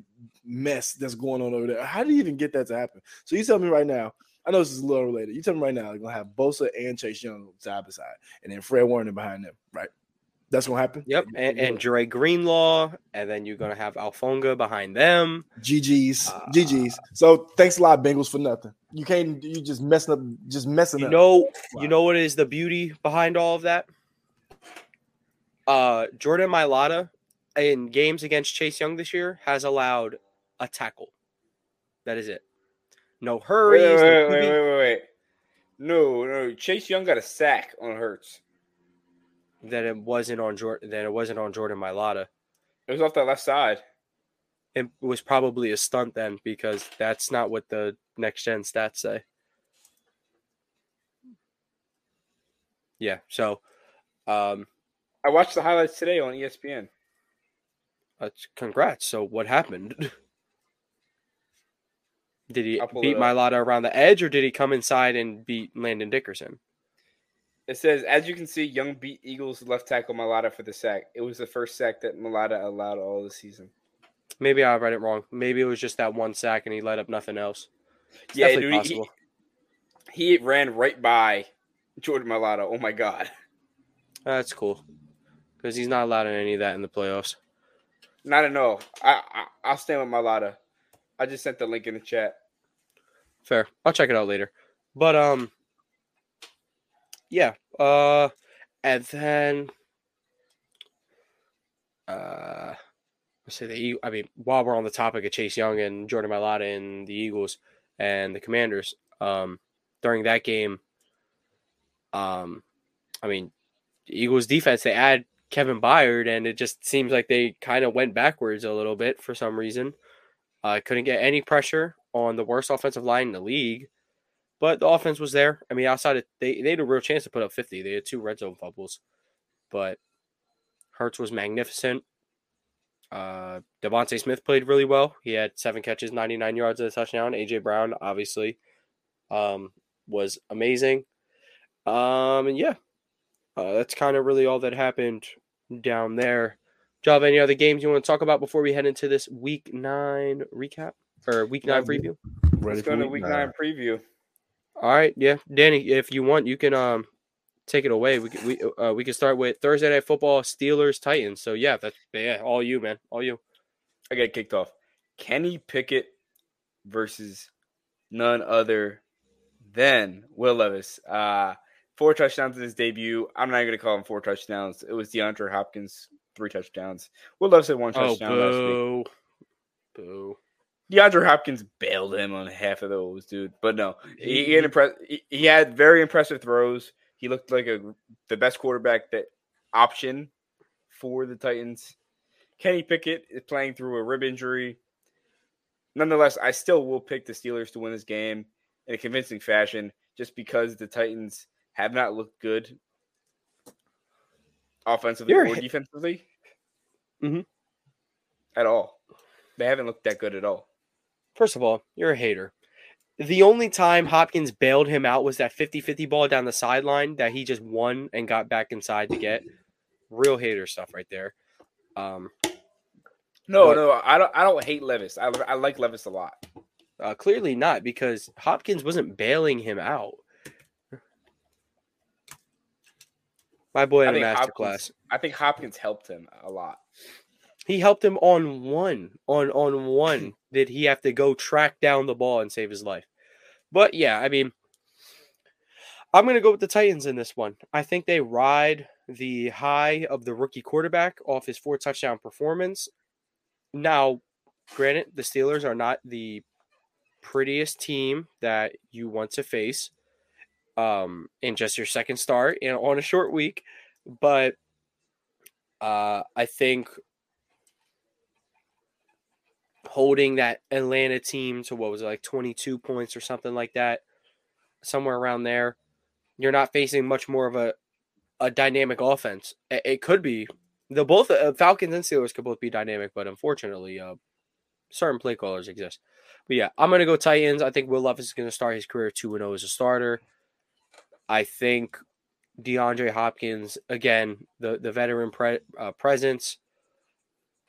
mess that's going on over there. How do you even get that to happen? So you tell me right now. I know this is a little related. You tell me right now, they're gonna have Bosa and Chase Young side by side, and then Fred Warner behind them, right? That's gonna happen. Yep, and, and Dre Greenlaw, and then you're gonna have Hufanga behind them. GG's, Uh, GG's. So thanks a lot, Bengals, for nothing. You can't. You just messing up. Just messing You up. know, Wow. you know what is the beauty behind all of that? Uh, Jordan Mailata in games against Chase Young this year has allowed a tackle. That is it. No wait, hurries. wait, no wait, wait, wait, wait, wait. No, no. Chase Young got a sack on Hurts. That it wasn't on Jordan. That it wasn't on Jordan Mailata. It was off that left side. It was probably a stunt then because that's not what the next gen stats say. Yeah. So, um, I watched the highlights today on ESPN. Uh, congrats. So what happened? Did he beat up. Around the edge, or did he come inside and beat Landon Dickerson? It says, as you can see, Young beat Eagles left tackle Mailata for the sack. It was the first sack that Mailata allowed all the season. Maybe I read it wrong. Maybe it was just that one sack and he let up nothing else. It's Yeah, dude, he- possible. he ran right by Jordan Mailata. Oh my god. That's cool because he's not allowed in any of that in the playoffs. Not at all. I, I I'll stand with Mailata. I just sent the link in the chat. Fair. I'll check it out later. But um, yeah. Uh, and then uh, I say the I mean, while we're on the topic of Chase Young and Jordan Mailata and the Eagles and the Commanders, um, during that game, um, I mean, Eagles defense they add Kevin Byard, and it just seems like they kind of went backwards a little bit for some reason. I uh, couldn't get any pressure on the worst offensive line in the league, but the offense was there. I mean, outside of they, they had a real chance to put up 50. They had two red zone fumbles, but Hurts was magnificent. Uh, DeVonta Smith played really well. He had seven catches, 99 yards and a touchdown. AJ Brown, obviously, um, was amazing. Um, and yeah, uh, that's kind of really all that happened down there. Do you have any other games you want to talk about before we head into this week nine recap or week nine preview? Ready Let's go to week nine. nine preview. All right, yeah, Danny, if you want, you can um take it away. We can, we uh, we can start with Thursday night football, Steelers Titans. So yeah, that's yeah, all you, man, all you. I get kicked off. Kenny Pickett versus none other than Will Levis. Uh four touchdowns in his debut. I'm not gonna call him four touchdowns. It was DeAndre Hopkins, three touchdowns. Will Levis had one oh, touchdown oh, last week. Boo. DeAndre Hopkins bailed him on half of those, dude. But no, he, he had impress- he had very impressive throws. He looked like a the best quarterback that option for the Titans. Kenny Pickett is playing through a rib injury. Nonetheless, I still will pick the Steelers to win this game in a convincing fashion just because the Titans have not looked good offensively You're or defensively mm-hmm. at all. They haven't looked that good at all. First of all, you're a hater. The only time Hopkins bailed him out was that 50 50 ball down the sideline that he just won and got back inside to get. Real hater stuff right there. Um, no, but, no, I don't. I don't hate Levis. I, I like Levis a lot. Uh, clearly not because Hopkins wasn't bailing him out. My boy in a masterclass. I think Hopkins helped him a lot. He helped him on one. On on one did he have to go track down the ball and save his life. But yeah, I mean, I'm going to go with the Titans in this one. I think they ride the high of the rookie quarterback off his four touchdown performance. Now, granted, the Steelers are not the prettiest team that you want to face um, in just your second start you know, on a short week, but uh, I think holding that Atlanta team to what was it, like 22 points or something like that, somewhere around there. You're not facing much more of a a dynamic offense. It, could be the both uh, Falcons and Steelers could both be dynamic, but unfortunately, uh, certain play callers exist. But yeah, I'm gonna go Titans. I think Will Levis is gonna start his career two and zero oh as a starter. I think DeAndre Hopkins again, the the veteran pre, uh, presence.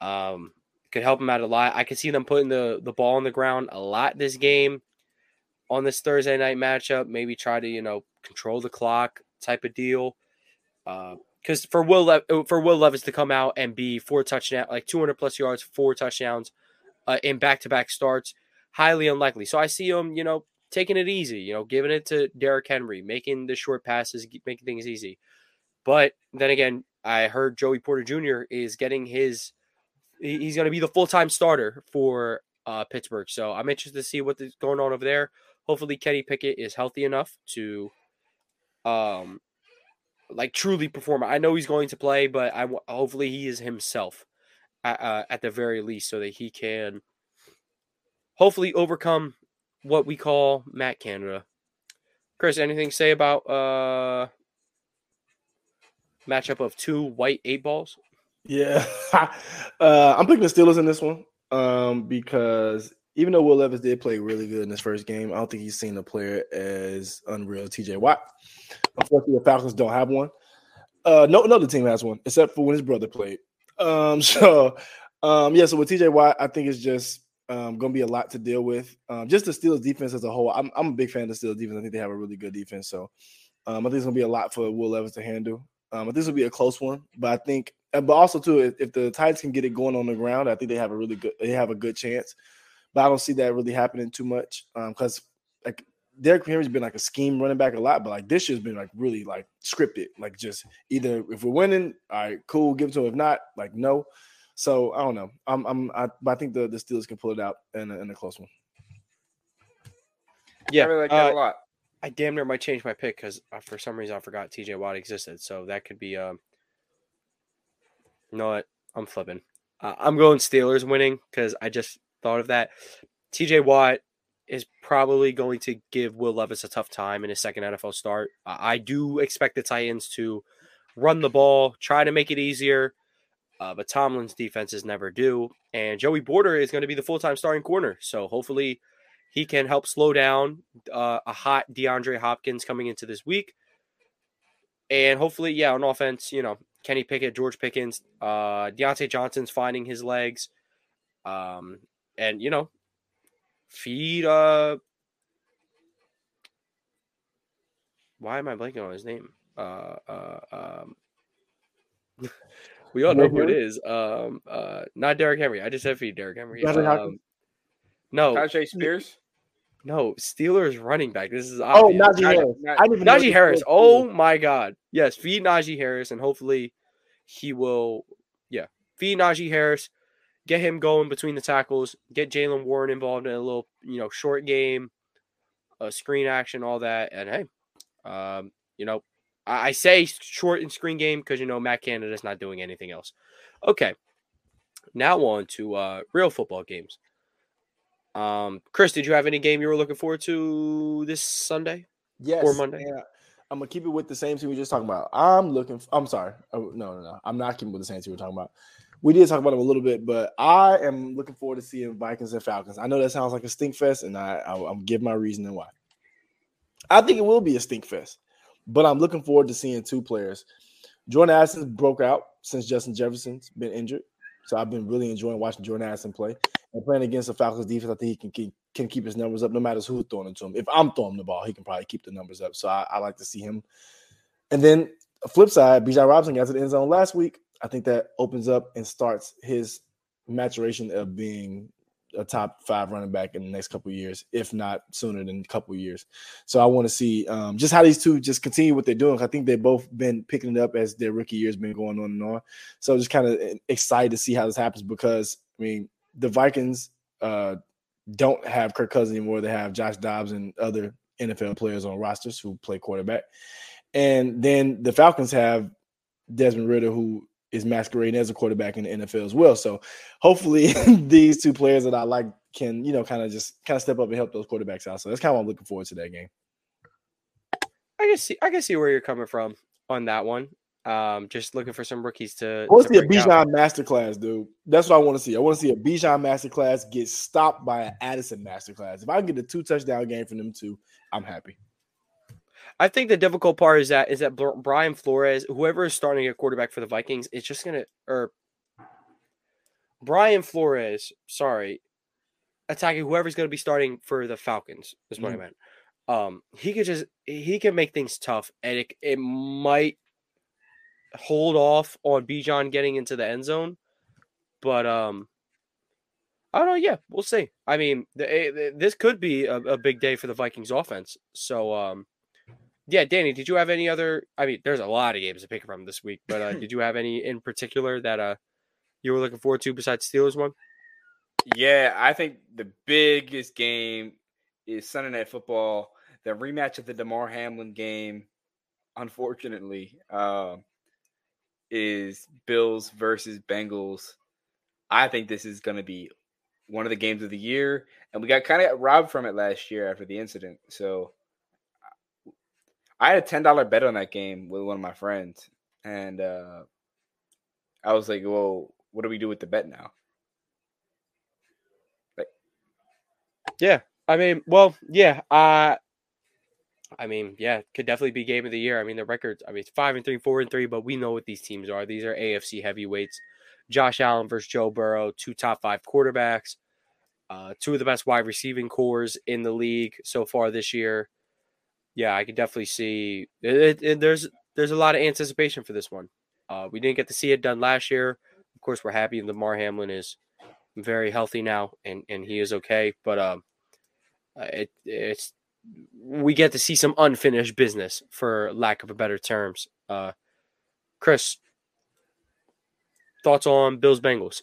Um, could help him out a lot. I could see them putting the, the ball on the ground a lot this game on this Thursday night matchup. Maybe try to, you know, control the clock type of deal. Because uh, for Will Le- uh, for Will Levis to come out and be four touchdown, like 200 plus yards, four touchdowns uh, in back to back starts, highly unlikely. So I see him, you know, taking it easy, you know, giving it to Derrick Henry, making the short passes, making things easy. But then again, I heard Joey Porter Jr. is getting his he's going to be the full time starter for uh, Pittsburgh. So I'm interested to see what's going on over there. Hopefully, Kenny Pickett is healthy enough to, um, like truly perform. I know he's going to play, but I hopefully he is himself uh, at the very least, so that he can hopefully overcome what we call Matt Canada. Chris, anything to say about uh matchup of two white eight balls? Yeah, uh, I'm picking the Steelers in this one um, because even though Will Levis did play really good in this first game, I don't think he's seen a player as unreal TJ Watt. Unfortunately, the Falcons don't have one. Uh, no, another team has one, except for when his brother played. Um, so, um, yeah, so with TJ Watt, I think it's just Um, going to be a lot to deal with. Um, just the Steelers defense as a whole. I'm, I'm a big fan of the Steelers defense. I think they have a really good defense. So um, I think it's going to be a lot for Will Levis to handle. Um, I think this will be a close one, but I think, but also too, if, if the Titans can get it going on the ground, I think they have a really good, they have a good chance. But I don't see that really happening too much because like Derrick Henry's been like a scheme running back a lot, but like this year's been like really like scripted. Like just either if we're winning, all right, cool, give it to him. If not, like no. So I don't know. I'm I'm I, but I think the, the Steelers can pull it out in a, in a close one. Yeah, I really like that uh, a lot. I damn near might change my pick because uh, for some reason I forgot TJ Watt existed. So that could be. Um, you know what? I'm flipping. Uh, I'm going Steelers winning because I just thought of that. TJ Watt is probably going to give Will Levis a tough time in his second NFL start. Uh, I do expect the Titans to run the ball, try to make it easier, uh, but Tomlin's defenses never do. And Joey Porter is going to be the full time starting corner. So hopefully he can help slow down uh, a hot DeAndre Hopkins coming into this week. And hopefully, yeah, on offense, you know, Kenny Pickett, George Pickens, uh, Diontae Johnson's finding his legs. Um, and, you know, feed uh why am I blanking on his name? Uh uh um we all know who it is. Um uh not Derrick Henry. I just said feed Derrick Henry. Um, no, Tyjae Spears. no, Steelers running back. This is Oh, obvious. Najee Najee- Harris. Najee- I didn't even Najee Harris. played Oh my God. Yes, feed Najee Harris, and hopefully he will. Yeah, feed Najee Harris, get him going between the tackles, get Jaylen Warren involved in a little, you know, short game, uh, screen action, all that, and hey, um, you know, I, I say short and screen game because you know Matt Canada's not doing anything else. Okay, now on to uh, real football games. Um, Chris, did you have any game you were looking forward to this Sunday? Yes. or Monday. Yeah. I'm gonna keep it with the same team we were just talking about. I'm looking. f- I'm sorry. Oh, no, no, no. I'm not keeping with the same team we're talking about. We did talk about them a little bit, but I am looking forward to seeing Vikings and Falcons. I know that sounds like a stink fest, and I, I I'm giving my reasoning why. I think it will be a stink fest, but I'm looking forward to seeing two players. Jordan Addison broke out since Justin Jefferson's been injured, so I've been really enjoying watching Jordan Addison play and playing against the Falcons defense. I think he can keep can keep his numbers up no matter who's throwing it to him. If I'm throwing the ball, he can probably keep the numbers up. So I, I like to see him. And then flip side, Bijan Robinson got to the end zone last week. I think that opens up and starts his maturation of being a top five running back in the next couple years, if not sooner than a couple years. So I want to see um, just how these two just continue what they're doing. I think they've both been picking it up as their rookie year's been going on and on. So just kind of excited to see how this happens because I mean the Vikings uh, don't have Kirk Cousins anymore. They have Josh Dobbs and other NFL players on rosters who play quarterback. And then the Falcons have Desmond Ridder, who is masquerading as a quarterback in the NFL as well. So hopefully these two players that I like can, you know, kind of just kind of step up and help those quarterbacks out. So that's kind of what I'm looking forward to that game. I can see I can see where you're coming from on that one. Um, just looking for some rookies to. I want to see a. Bijan masterclass, dude. That's what I want to see. I want to see a Bijan masterclass get stopped by an Addison masterclass. If I can get a two touchdown game from them two, I'm happy. I think the difficult part is that is that Brian Flores, whoever is starting a quarterback for the Vikings, is just gonna or Brian Flores, sorry, attacking whoever's gonna be starting for the Falcons is what I meant. Um, he could just he can make things tough, and it it might hold off on Bijan getting into the end zone, but um. I don't know. Yeah, we'll see. I mean, the, eh, this could be a, a big day for the Vikings offense. So, um, yeah, Danny, did you have any other? I mean, there's a lot of games to pick from this week, but uh, did you have any in particular that uh you were looking forward to besides Steelers one? Yeah, I think the biggest game is Sunday Night Football. The rematch of the Damar Hamlin game, unfortunately, um, is Bills versus Bengals. I think this is going to be one of the games of the year, and we got kind of robbed from it last year after the incident. So I had a ten dollar bet on that game with one of my friends, and uh, I was like, "Well, what do we do with the bet now?" Yeah, I mean, well, yeah, uh, I mean, yeah, could definitely be game of the year. I mean, the records, I mean, it's five and three, four and three, but we know what these teams are. These are AFC heavyweights. Josh Allen versus Joe Burrow, two top five quarterbacks. uh, two of the best wide receiving corps in the league so far this year. Yeah, I can definitely see it, it, it- there's there's a lot of anticipation for this one. Uh, we didn't get to see it done last year. Of course, we're happy that Mar Hamlin is very healthy now and, and he is okay. But um, uh, it it's we get to see some unfinished business, for lack of a better terms. Uh, Chris, thoughts on Bills Bengals?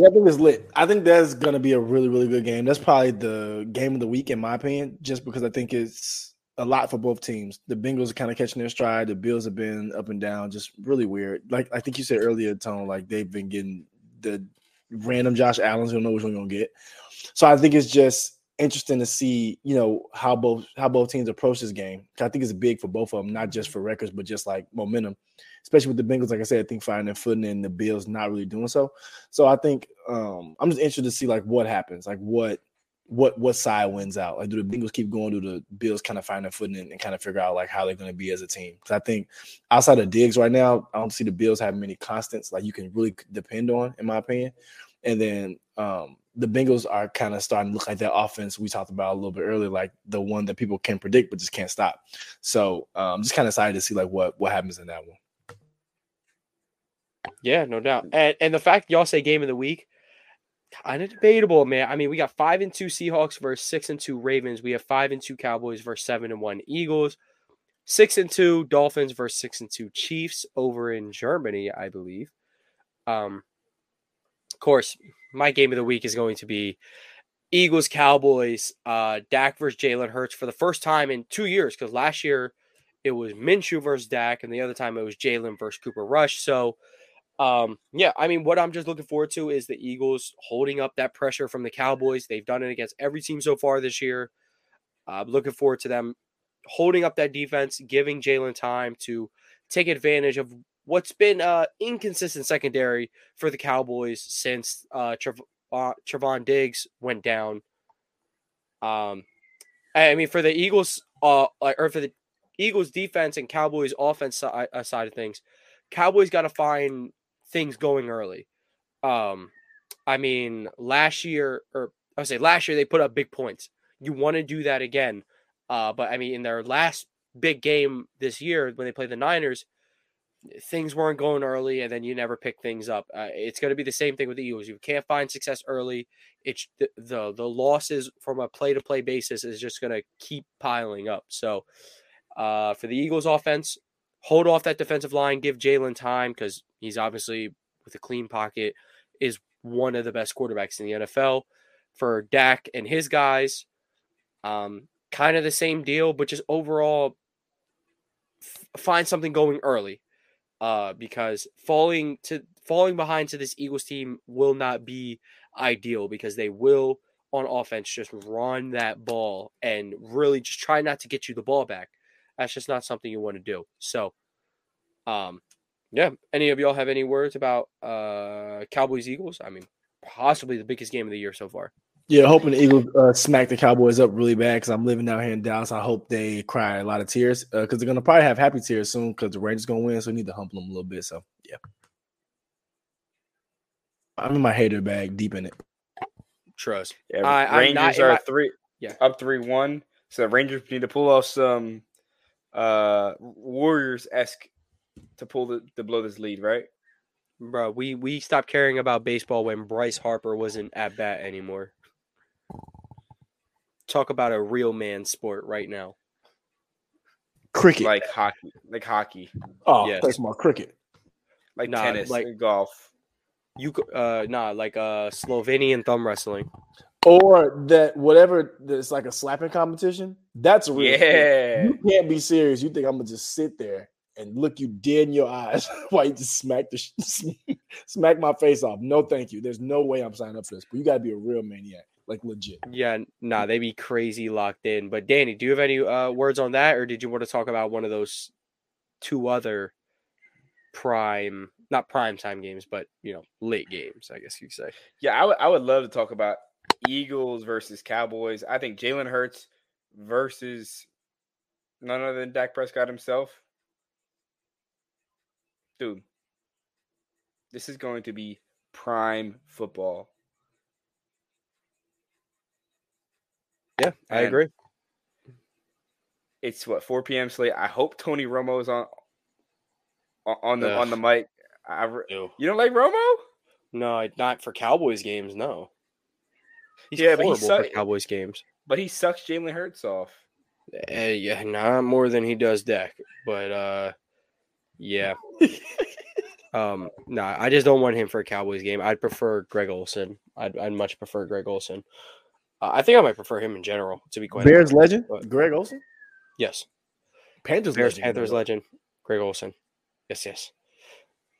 Yeah, I think it's lit. I think that's gonna be a really, really good game. That's probably the game of the week, in my opinion, just because I think it's a lot for both teams. The Bengals are kind of catching their stride. The Bills have been up and down, just really weird. Like I think you said earlier, Tone, like they've been getting the random Josh Allen's. You don't know which one you're gonna get. So I think it's just interesting to see, you know, how both how both teams approach this game. I think it's big for both of them, not just for records, but just like momentum. Especially with the Bengals, like I said, I think finding footing and the Bills not really doing so. So I think um I'm just interested to see like what happens, like what what what side wins out. Like, do the Bengals keep going? Do the Bills kind of find their footing and, and kind of figure out like how they're going to be as a team? Because I think outside of Diggs right now, I don't see the Bills have many constants like you can really depend on, in my opinion. And then um the Bengals are kind of starting to look like that offense we talked about a little bit earlier, like the one that people can predict but just can't stop. So um just kind of excited to see like what what happens in that one. Yeah, no doubt. And and the fact y'all say game of the week, kind of debatable, man. I mean, we got five and two Seahawks versus six and two Ravens. We have five and two Cowboys versus seven and one Eagles. Six and two Dolphins versus six and two Chiefs over in Germany, I believe. Um, of course, my game of the week is going to be Eagles Cowboys. Uh, Dak versus Jalen Hurts for the first time in two years because last year it was Minshew versus Dak, and the other time it was Jalen versus Cooper Rush. So, um, yeah, I mean, what I'm just looking forward to is the Eagles holding up that pressure from the Cowboys. They've done it against every team so far this year. I'm looking forward to them holding up that defense, giving Jalen time to take advantage of what's been uh inconsistent secondary for the Cowboys since uh, uh Trevon Diggs went down. Um, I mean, for the Eagles, uh, or for the Eagles defense and Cowboys offense uh, side of things, Cowboys got to find things going early. Um, I mean, last year, or I would say last year, they put up big points. You want to do that again. Uh, but I mean, in their last big game this year, when they played the Niners, things weren't going early, and then you never pick things up. Uh, it's going to be the same thing with the Eagles. You can't find success early. It's the the, the losses from a play to play basis is just going to keep piling up. So, uh, for the Eagles offense, hold off that defensive line, give Jalen time because he's obviously with a clean pocket is one of the best quarterbacks in the NFL. For Dak and his guys, um, kind of the same deal, but just overall f- find something going early. Uh, because falling to falling behind to this Eagles team will not be ideal because they will on offense just run that ball and really just try not to get you the ball back. That's just not something you want to do. So, um, yeah. Any of y'all have any words about uh Cowboys Eagles? I mean, possibly the biggest game of the year so far. Yeah, hoping the Eagles uh, smack the Cowboys up really bad because I'm living down here in Dallas. I hope they cry a lot of tears because they're gonna probably have happy tears soon because the Rangers gonna win, so we need to humble them a little bit. So yeah, I'm in my hater bag, deep in it. Trust. Yeah, I- I'm Rangers not are my- three, Yeah. up three one. So the Rangers need to pull off some uh Warriors esque to pull the to blow this lead, right? Bro, we we stopped caring about baseball when Bryce Harper wasn't at bat anymore. Talk about a real man sport right now. Cricket. Like hockey, like hockey, oh, yes. thanks, Mark. Cricket. like Nah, tennis, like- like golf. You co- uh nah like uh Slovenian thumb wrestling. Or that whatever that's like a slapping competition. That's a real. sport. Yeah, You can't be serious. You think I'm gonna just sit there and look you dead in your eyes while you just smack the sh- smack my face off? No, thank you. There's no way I'm signing up for this. But you gotta be a real maniac, like legit. Yeah, nah, they'd be crazy locked in. But Danny, do you have any uh words on that, or did you want to talk about one of those two other prime, not prime time games, but you know late games? I guess you could say. yeah. I would I would love to talk about Eagles versus Cowboys. I think Jalen Hurts versus none other than Dak Prescott himself. Dude, this is going to be prime football. Yeah, I And agree. It's what 4 p.m. slate. I hope Tony Romo is on on- the Ugh. on the mic. I, you don't like Romo? No, not for Cowboys games. No. He's Yeah, but he horrible for Cowboys games. But he sucks Jalen Hurts off. Uh, yeah, not more than he does Dak, but uh, yeah. um, no, I just don't want him for a Cowboys game. I'd prefer Greg Olsen. I'd, I'd much prefer Greg Olsen. Uh, I think I might prefer him in general, to be quite Bears legend, What? Greg Olsen. Yes, Panthers Bears legend. Panthers legend, Greg Olsen. Yes, yes.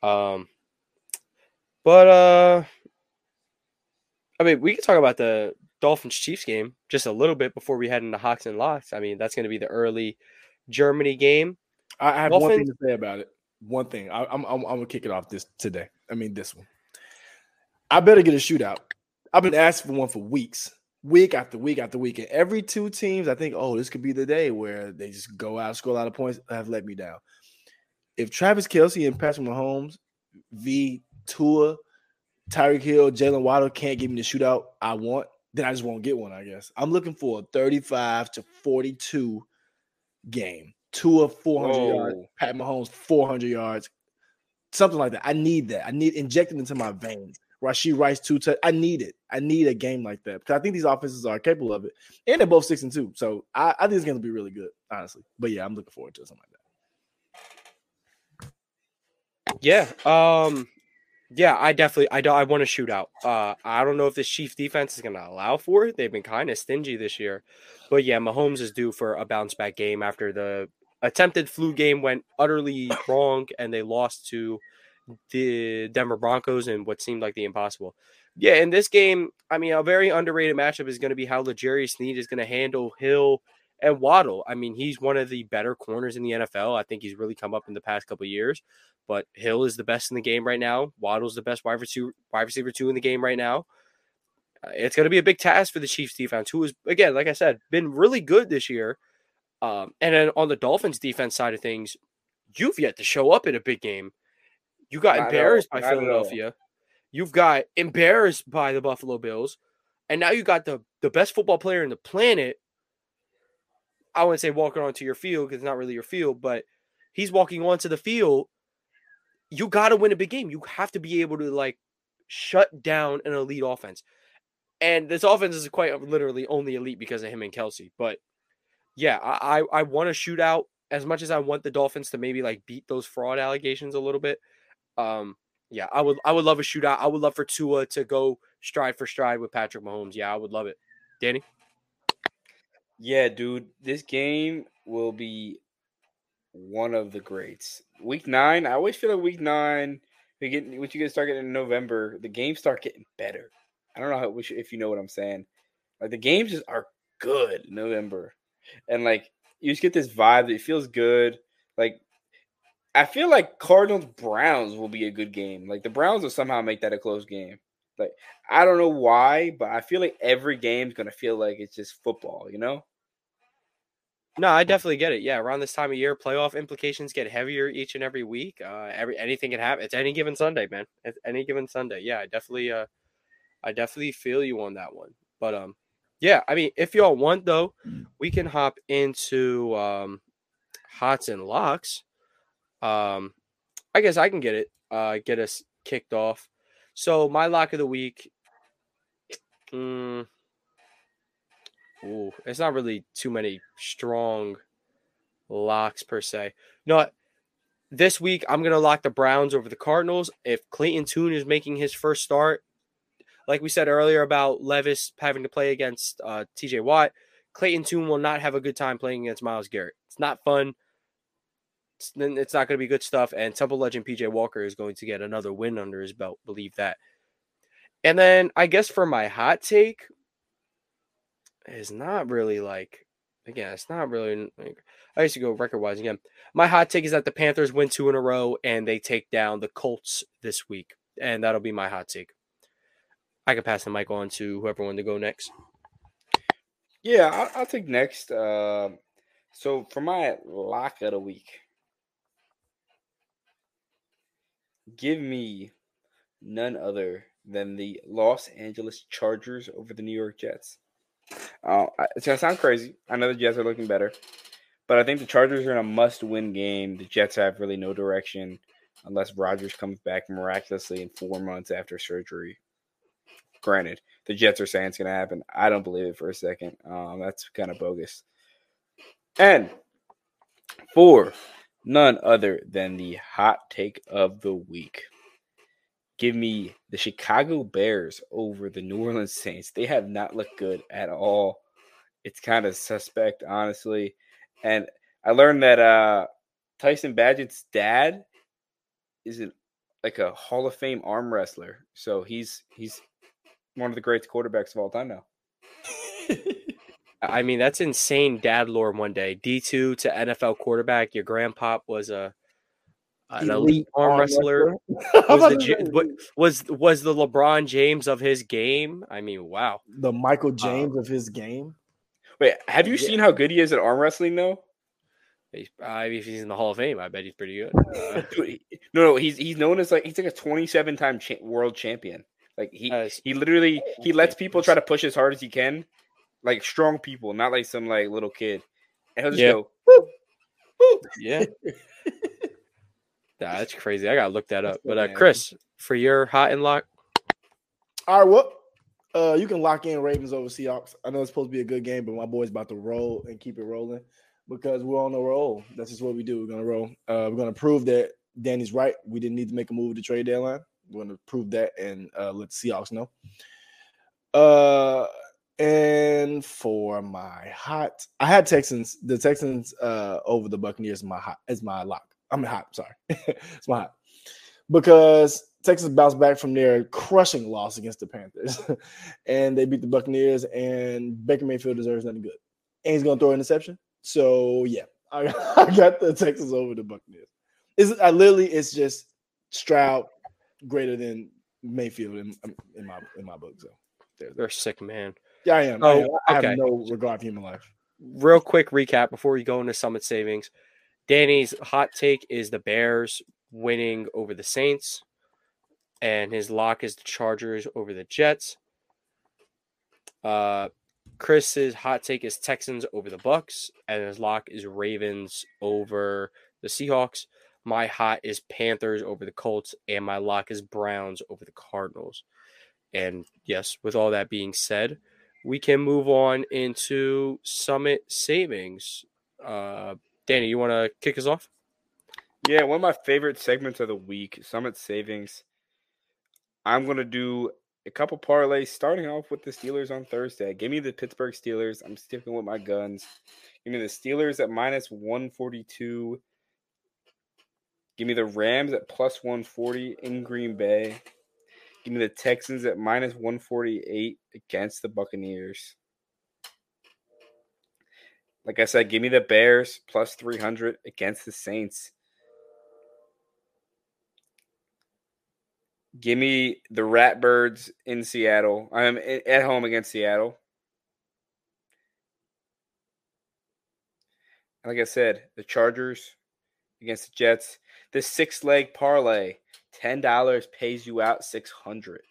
Um, but uh, I mean, we can talk about the Dolphins Chiefs game just a little bit before we head into Hots and Locks. I mean, that's going to be the early Germany game. I have one thing to say about it. One thing. I, I'm, I'm I'm gonna kick it off this today. I mean this one. I better get a shootout. I've been asking for one for weeks, week after week after week, and every two teams, I think, oh, this could be the day where they just go out, score a lot of points, have let me down. If Travis Kelce and Patrick Mahomes v Tua, Tyreek Hill, Jaylen Waddle can't give me the shootout I want, then I just won't get one. I guess I'm looking for a 35 to 42 game. Two of 400 yards, Pat Mahomes 400 yards, something like that. I need that. I need injected into my veins. Rashee Rice two touch. I need it. I need a game like that because I think these offenses are capable of it, and they're both six and two. So I, I think it's going to be really good, honestly. But yeah, I'm looking forward to something like that. Yeah. Um yeah, I definitely I don't I want to shoot out. Uh I don't know if this Chief defense is going to allow for it. They've been kind of stingy this year. But yeah, Mahomes is due for a bounce back game after the attempted flu game went utterly wrong and they lost to the Denver Broncos in what seemed like the impossible. Yeah, in this game, I mean, a very underrated matchup is going to be how L'Jarius Sneed is going to handle Hill and Waddle. I mean, he's one of the better corners in the NFL. I think he's really come up in the past couple of years. But Hill is the best in the game right now. Waddle's the best wide receiver, wide receiver two in the game right now. Uh, it's going to be a big task for the Chiefs defense, who has, again, like I said, been really good this year. Um, and then on the Dolphins defense side of things, you've yet to show up in a big game. You got Not at all. embarrassed by Not at all. Philadelphia. You've got embarrassed by the Buffalo Bills, and now you got the the best football player in the planet. I wouldn't say walking onto your field because it's not really your field, but he's walking onto the field. You got to win a big game. You have to be able to like shut down an elite offense, and this offense is quite literally only elite because of him and Kelce. But yeah, I I, I want to shoot out as much as I want the Dolphins to maybe like beat those fraud allegations a little bit. Um, yeah, I would I would love a shootout. I would love for Tua to go stride for stride with Patrick Mahomes. Yeah, I would love it. Danny? Yeah, dude, this game will be one of the greats. Week nine, I always feel like week nine, we get you guys start getting in November, the games start getting better. I don't know how if you know what I'm saying. Like the games just are good in November, and like you just get this vibe that it feels good. Like I feel like Cardinals Browns will be a good game. Like the Browns will somehow make that a close game. Like I don't know why, but I feel like every game's gonna feel like it's just football. You know? No, I definitely get it. Yeah, around this time of year, playoff implications get heavier each and every week. Uh, every anything can happen. It's any given Sunday, man. It's any given Sunday. Yeah, I definitely, uh, I definitely feel you on that one. But um, yeah, I mean, if y'all want though, we can hop into um, hots and locks. Um, I guess I can get it. Uh, get us kicked off. So my lock of the week. Mm, Ooh, it's not really too many strong locks per se. No, this week I'm gonna lock the Browns over the Cardinals. If Clayton Tune is making his first start, like we said earlier about Levis having to play against uh, T.J. Watt, Clayton Tune will not have a good time playing against Myles Garrett. It's not fun. Then it's not going to be good stuff. And Temple legend P.J. Walker is going to get another win under his belt. Believe that. And then I guess for my hot take, is not really like again, it's not really like I used to go record wise again. My hot take is that the Panthers win two in a row and they take down the Colts this week. And that'll be my hot take. I can pass the mic on to whoever wanted to go next. Yeah, I'll, I'll take next. Um so for my lock of the week, give me none other than the Los Angeles Chargers over the New York Jets. Uh, it's gonna sound crazy. I know the Jets are looking better, but I think the Chargers are in a must-win game. The Jets have really no direction unless Rodgers comes back miraculously in four months after surgery. Granted, the Jets are saying it's gonna happen. I don't believe it for a second. Um, that's kind of bogus. And for none other than the hot take of the week. Give me the Chicago Bears over the New Orleans Saints. They have not looked good at all. It's kind of suspect, honestly. And I learned that uh, Tyson Bagent's dad is an, like a Hall of Fame arm wrestler. So he's he's one of the greatest quarterbacks of all time now. I mean, that's insane dad lore one day. D2 to NFL quarterback. Your grandpa was a an elite arm wrestler. Was the, was was the LeBron James of his game? I mean, wow. the Michael James of his game. Wait, have you Yeah. seen how good he is at arm wrestling though? He's, I mean, if he's in the Hall of Fame, I bet he's pretty good. Uh, Dude, no, no, he's he's known as like he's like a 27 time cha- world champion. Like he uh, he literally he lets people try to push as hard as he can, like strong people, not like some like little kid. And he'll just Yeah. go, "Woo, woo." yeah. Nah, that's crazy. I gotta look that up. But uh, Chris, for your hot and lock, All right, well, uh, you can lock in Ravens over Seahawks. I know it's supposed to be a good game, but my boy's about to roll and keep it rolling because we're on a roll. That's just what we do. We're gonna roll. Uh, we're gonna prove that Danny's right. We didn't need to make a move to trade deadline. We're gonna prove that and uh, let the Seahawks know. Uh, and for my hot, I had Texans. The Texans uh over the Buccaneers. My hot is my lock. I'm hot. Sorry, it's my hot because Texas bounced back from their crushing loss against the Panthers, and they beat the Buccaneers. And Baker Mayfield deserves nothing good, and he's gonna throw an interception. So yeah, I, I got the Texans over the Buccaneers. Is I literally it's just Stroud greater than Mayfield in, in my in my book. So there's you're a sick man. Yeah, I am. I, Oh, am. I okay. have no regard for human life. Real quick recap before we go into Summit Savings. Danny's hot take is the Bears winning over the Saints, and his lock is the Chargers over the Jets. Uh, Chris's hot take is Texans over the Bucks, and his lock is Ravens over the Seahawks. My hot is Panthers over the Colts, and my lock is Browns over the Cardinals. And yes, with all that being said, we can move on into Summit Savings. Uh, Danny, you want to kick us off? Yeah, one of my favorite segments of the week, Summit Savings. I'm gonna do a couple parlays, starting off with the Steelers on Thursday. Give me the Pittsburgh Steelers. I'm sticking with my guns. Give me the Steelers at minus 142. Give me the Rams at plus 140 in Green Bay. Give me the Texans at minus 148 against the Buccaneers. Like I said, give me the Bears plus 300 against the Saints. Give me the Ratbirds in Seattle. I'm at home against Seattle. Like I said, the Chargers against the Jets. This six leg parlay, ten dollars pays you out six hundred.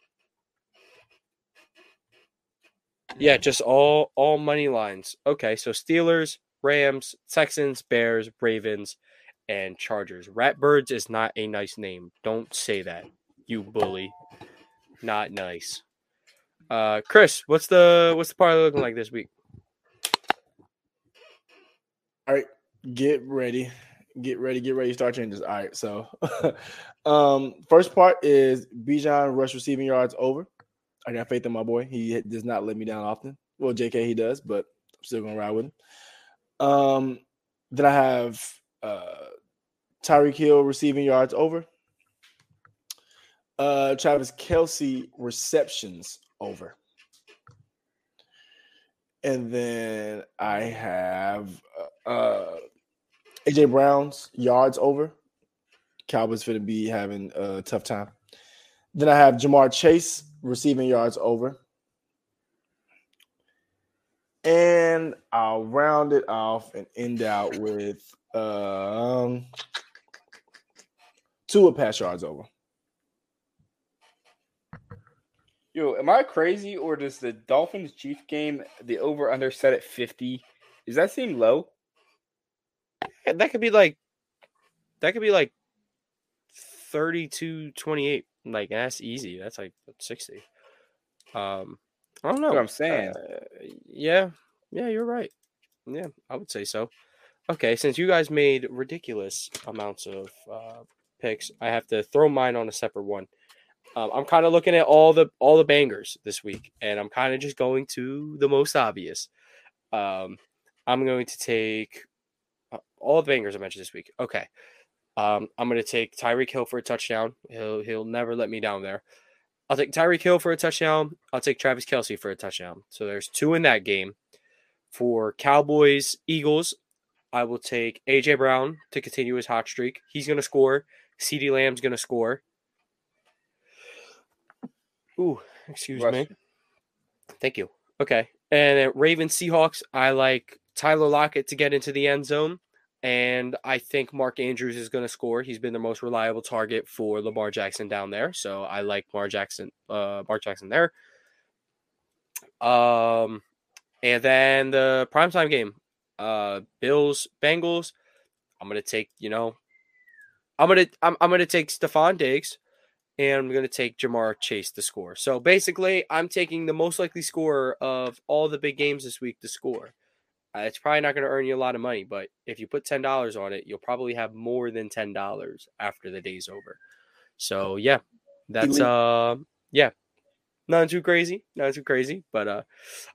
Yeah, just all all money lines. Okay, so Steelers, Rams, Texans, Bears, Ravens, and Chargers. Ratbirds is not a nice name. Don't say that, you bully. Not nice. Uh, Chris, what's the what's the parlay looking like this week? All right, get ready. Get ready, get ready, start changes. All right, so um first part is Bijan rush receiving yards over. I got faith in my boy. He does not let me down often. Well, JK he does, but I'm still gonna ride with him. Um then I have uh Tyreek Hill receiving yards over. Uh Travis Kelce receptions over. And then I have uh, uh AJ Brown's yards over. Cowboys going to be having a tough time. Then I have Ja'Marr Chase receiving yards over. And I'll round it off and end out with um of pass yards over. Yo, am I crazy or does the Dolphins Chief game the over under set at 50? Does that seem low? That could be like that could be like 32 28. Like that's easy. That's like 60. Um I don't know. What I'm saying. Uh, yeah. Yeah, you're right. Yeah, I would say so. Okay, since you guys made ridiculous amounts of uh, picks, I have to throw mine on a separate one. Um, I'm kind of looking at all the all the bangers this week, and I'm kind of just going to the most obvious. Um, I'm going to take all the bangers I mentioned this week. Okay, um, I'm going to take Tyreek Hill for a touchdown. He'll he'll never let me down there. I'll take Tyreek Hill for a touchdown. I'll take Travis Kelce for a touchdown. So there's two in that game. For Cowboys Eagles, I will take AJ Brown to continue his hot streak. He's going to score. CeeDee Lamb's going to score. Ooh, excuse Bless me. Thank you. Okay. And at Ravens Seahawks, I like Tyler Lockett to get into the end zone. And I think Mark Andrews is going to score. He's been the most reliable target for Lamar Jackson down there. So I like Mar Jackson, uh, Mark Jackson there. Um, and then the primetime game, uh, Bills Bengals. I'm gonna take, you know, I'm gonna I'm, I'm gonna take Stefon Diggs, and I'm gonna take Ja'Marr Chase to score. So basically, I'm taking the most likely scorer of all the big games this week to score. Uh, it's probably not going to earn you a lot of money, but if you put ten dollars on it, you'll probably have more than ten dollars after the day's over. So yeah, that's uh yeah, not too crazy, not too crazy, but uh,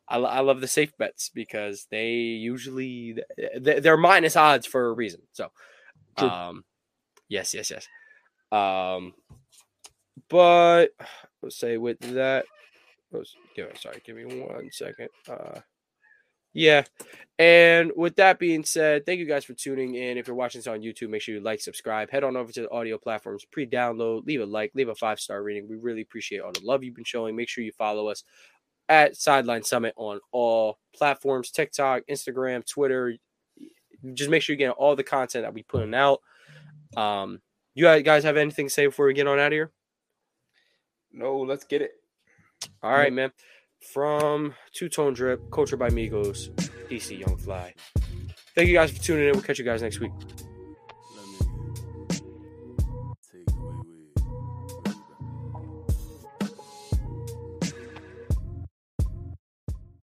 I, I love the safe bets because they usually they're minus odds for a reason. So, um, yes, yes, yes. Um, but let's say with that, let's give sorry, give me one second. Uh, yeah, and with that being said, thank you guys for tuning in. If you're watching this on YouTube, make sure you like, subscribe, head on over to the audio platforms, pre-download, leave a like, leave a five star rating. We really appreciate all the love you've been showing. Make sure you follow us at Sideline Summit on all platforms: TikTok, Instagram, Twitter. Just make sure you get all the content that we putting out. Um, you guys have anything to say before we get on out of here? No, let's get it. All right, man. From Two Tone Drip, Culture by Migos, DC Young Fly. Thank you guys for tuning in. We'll catch you guys next week.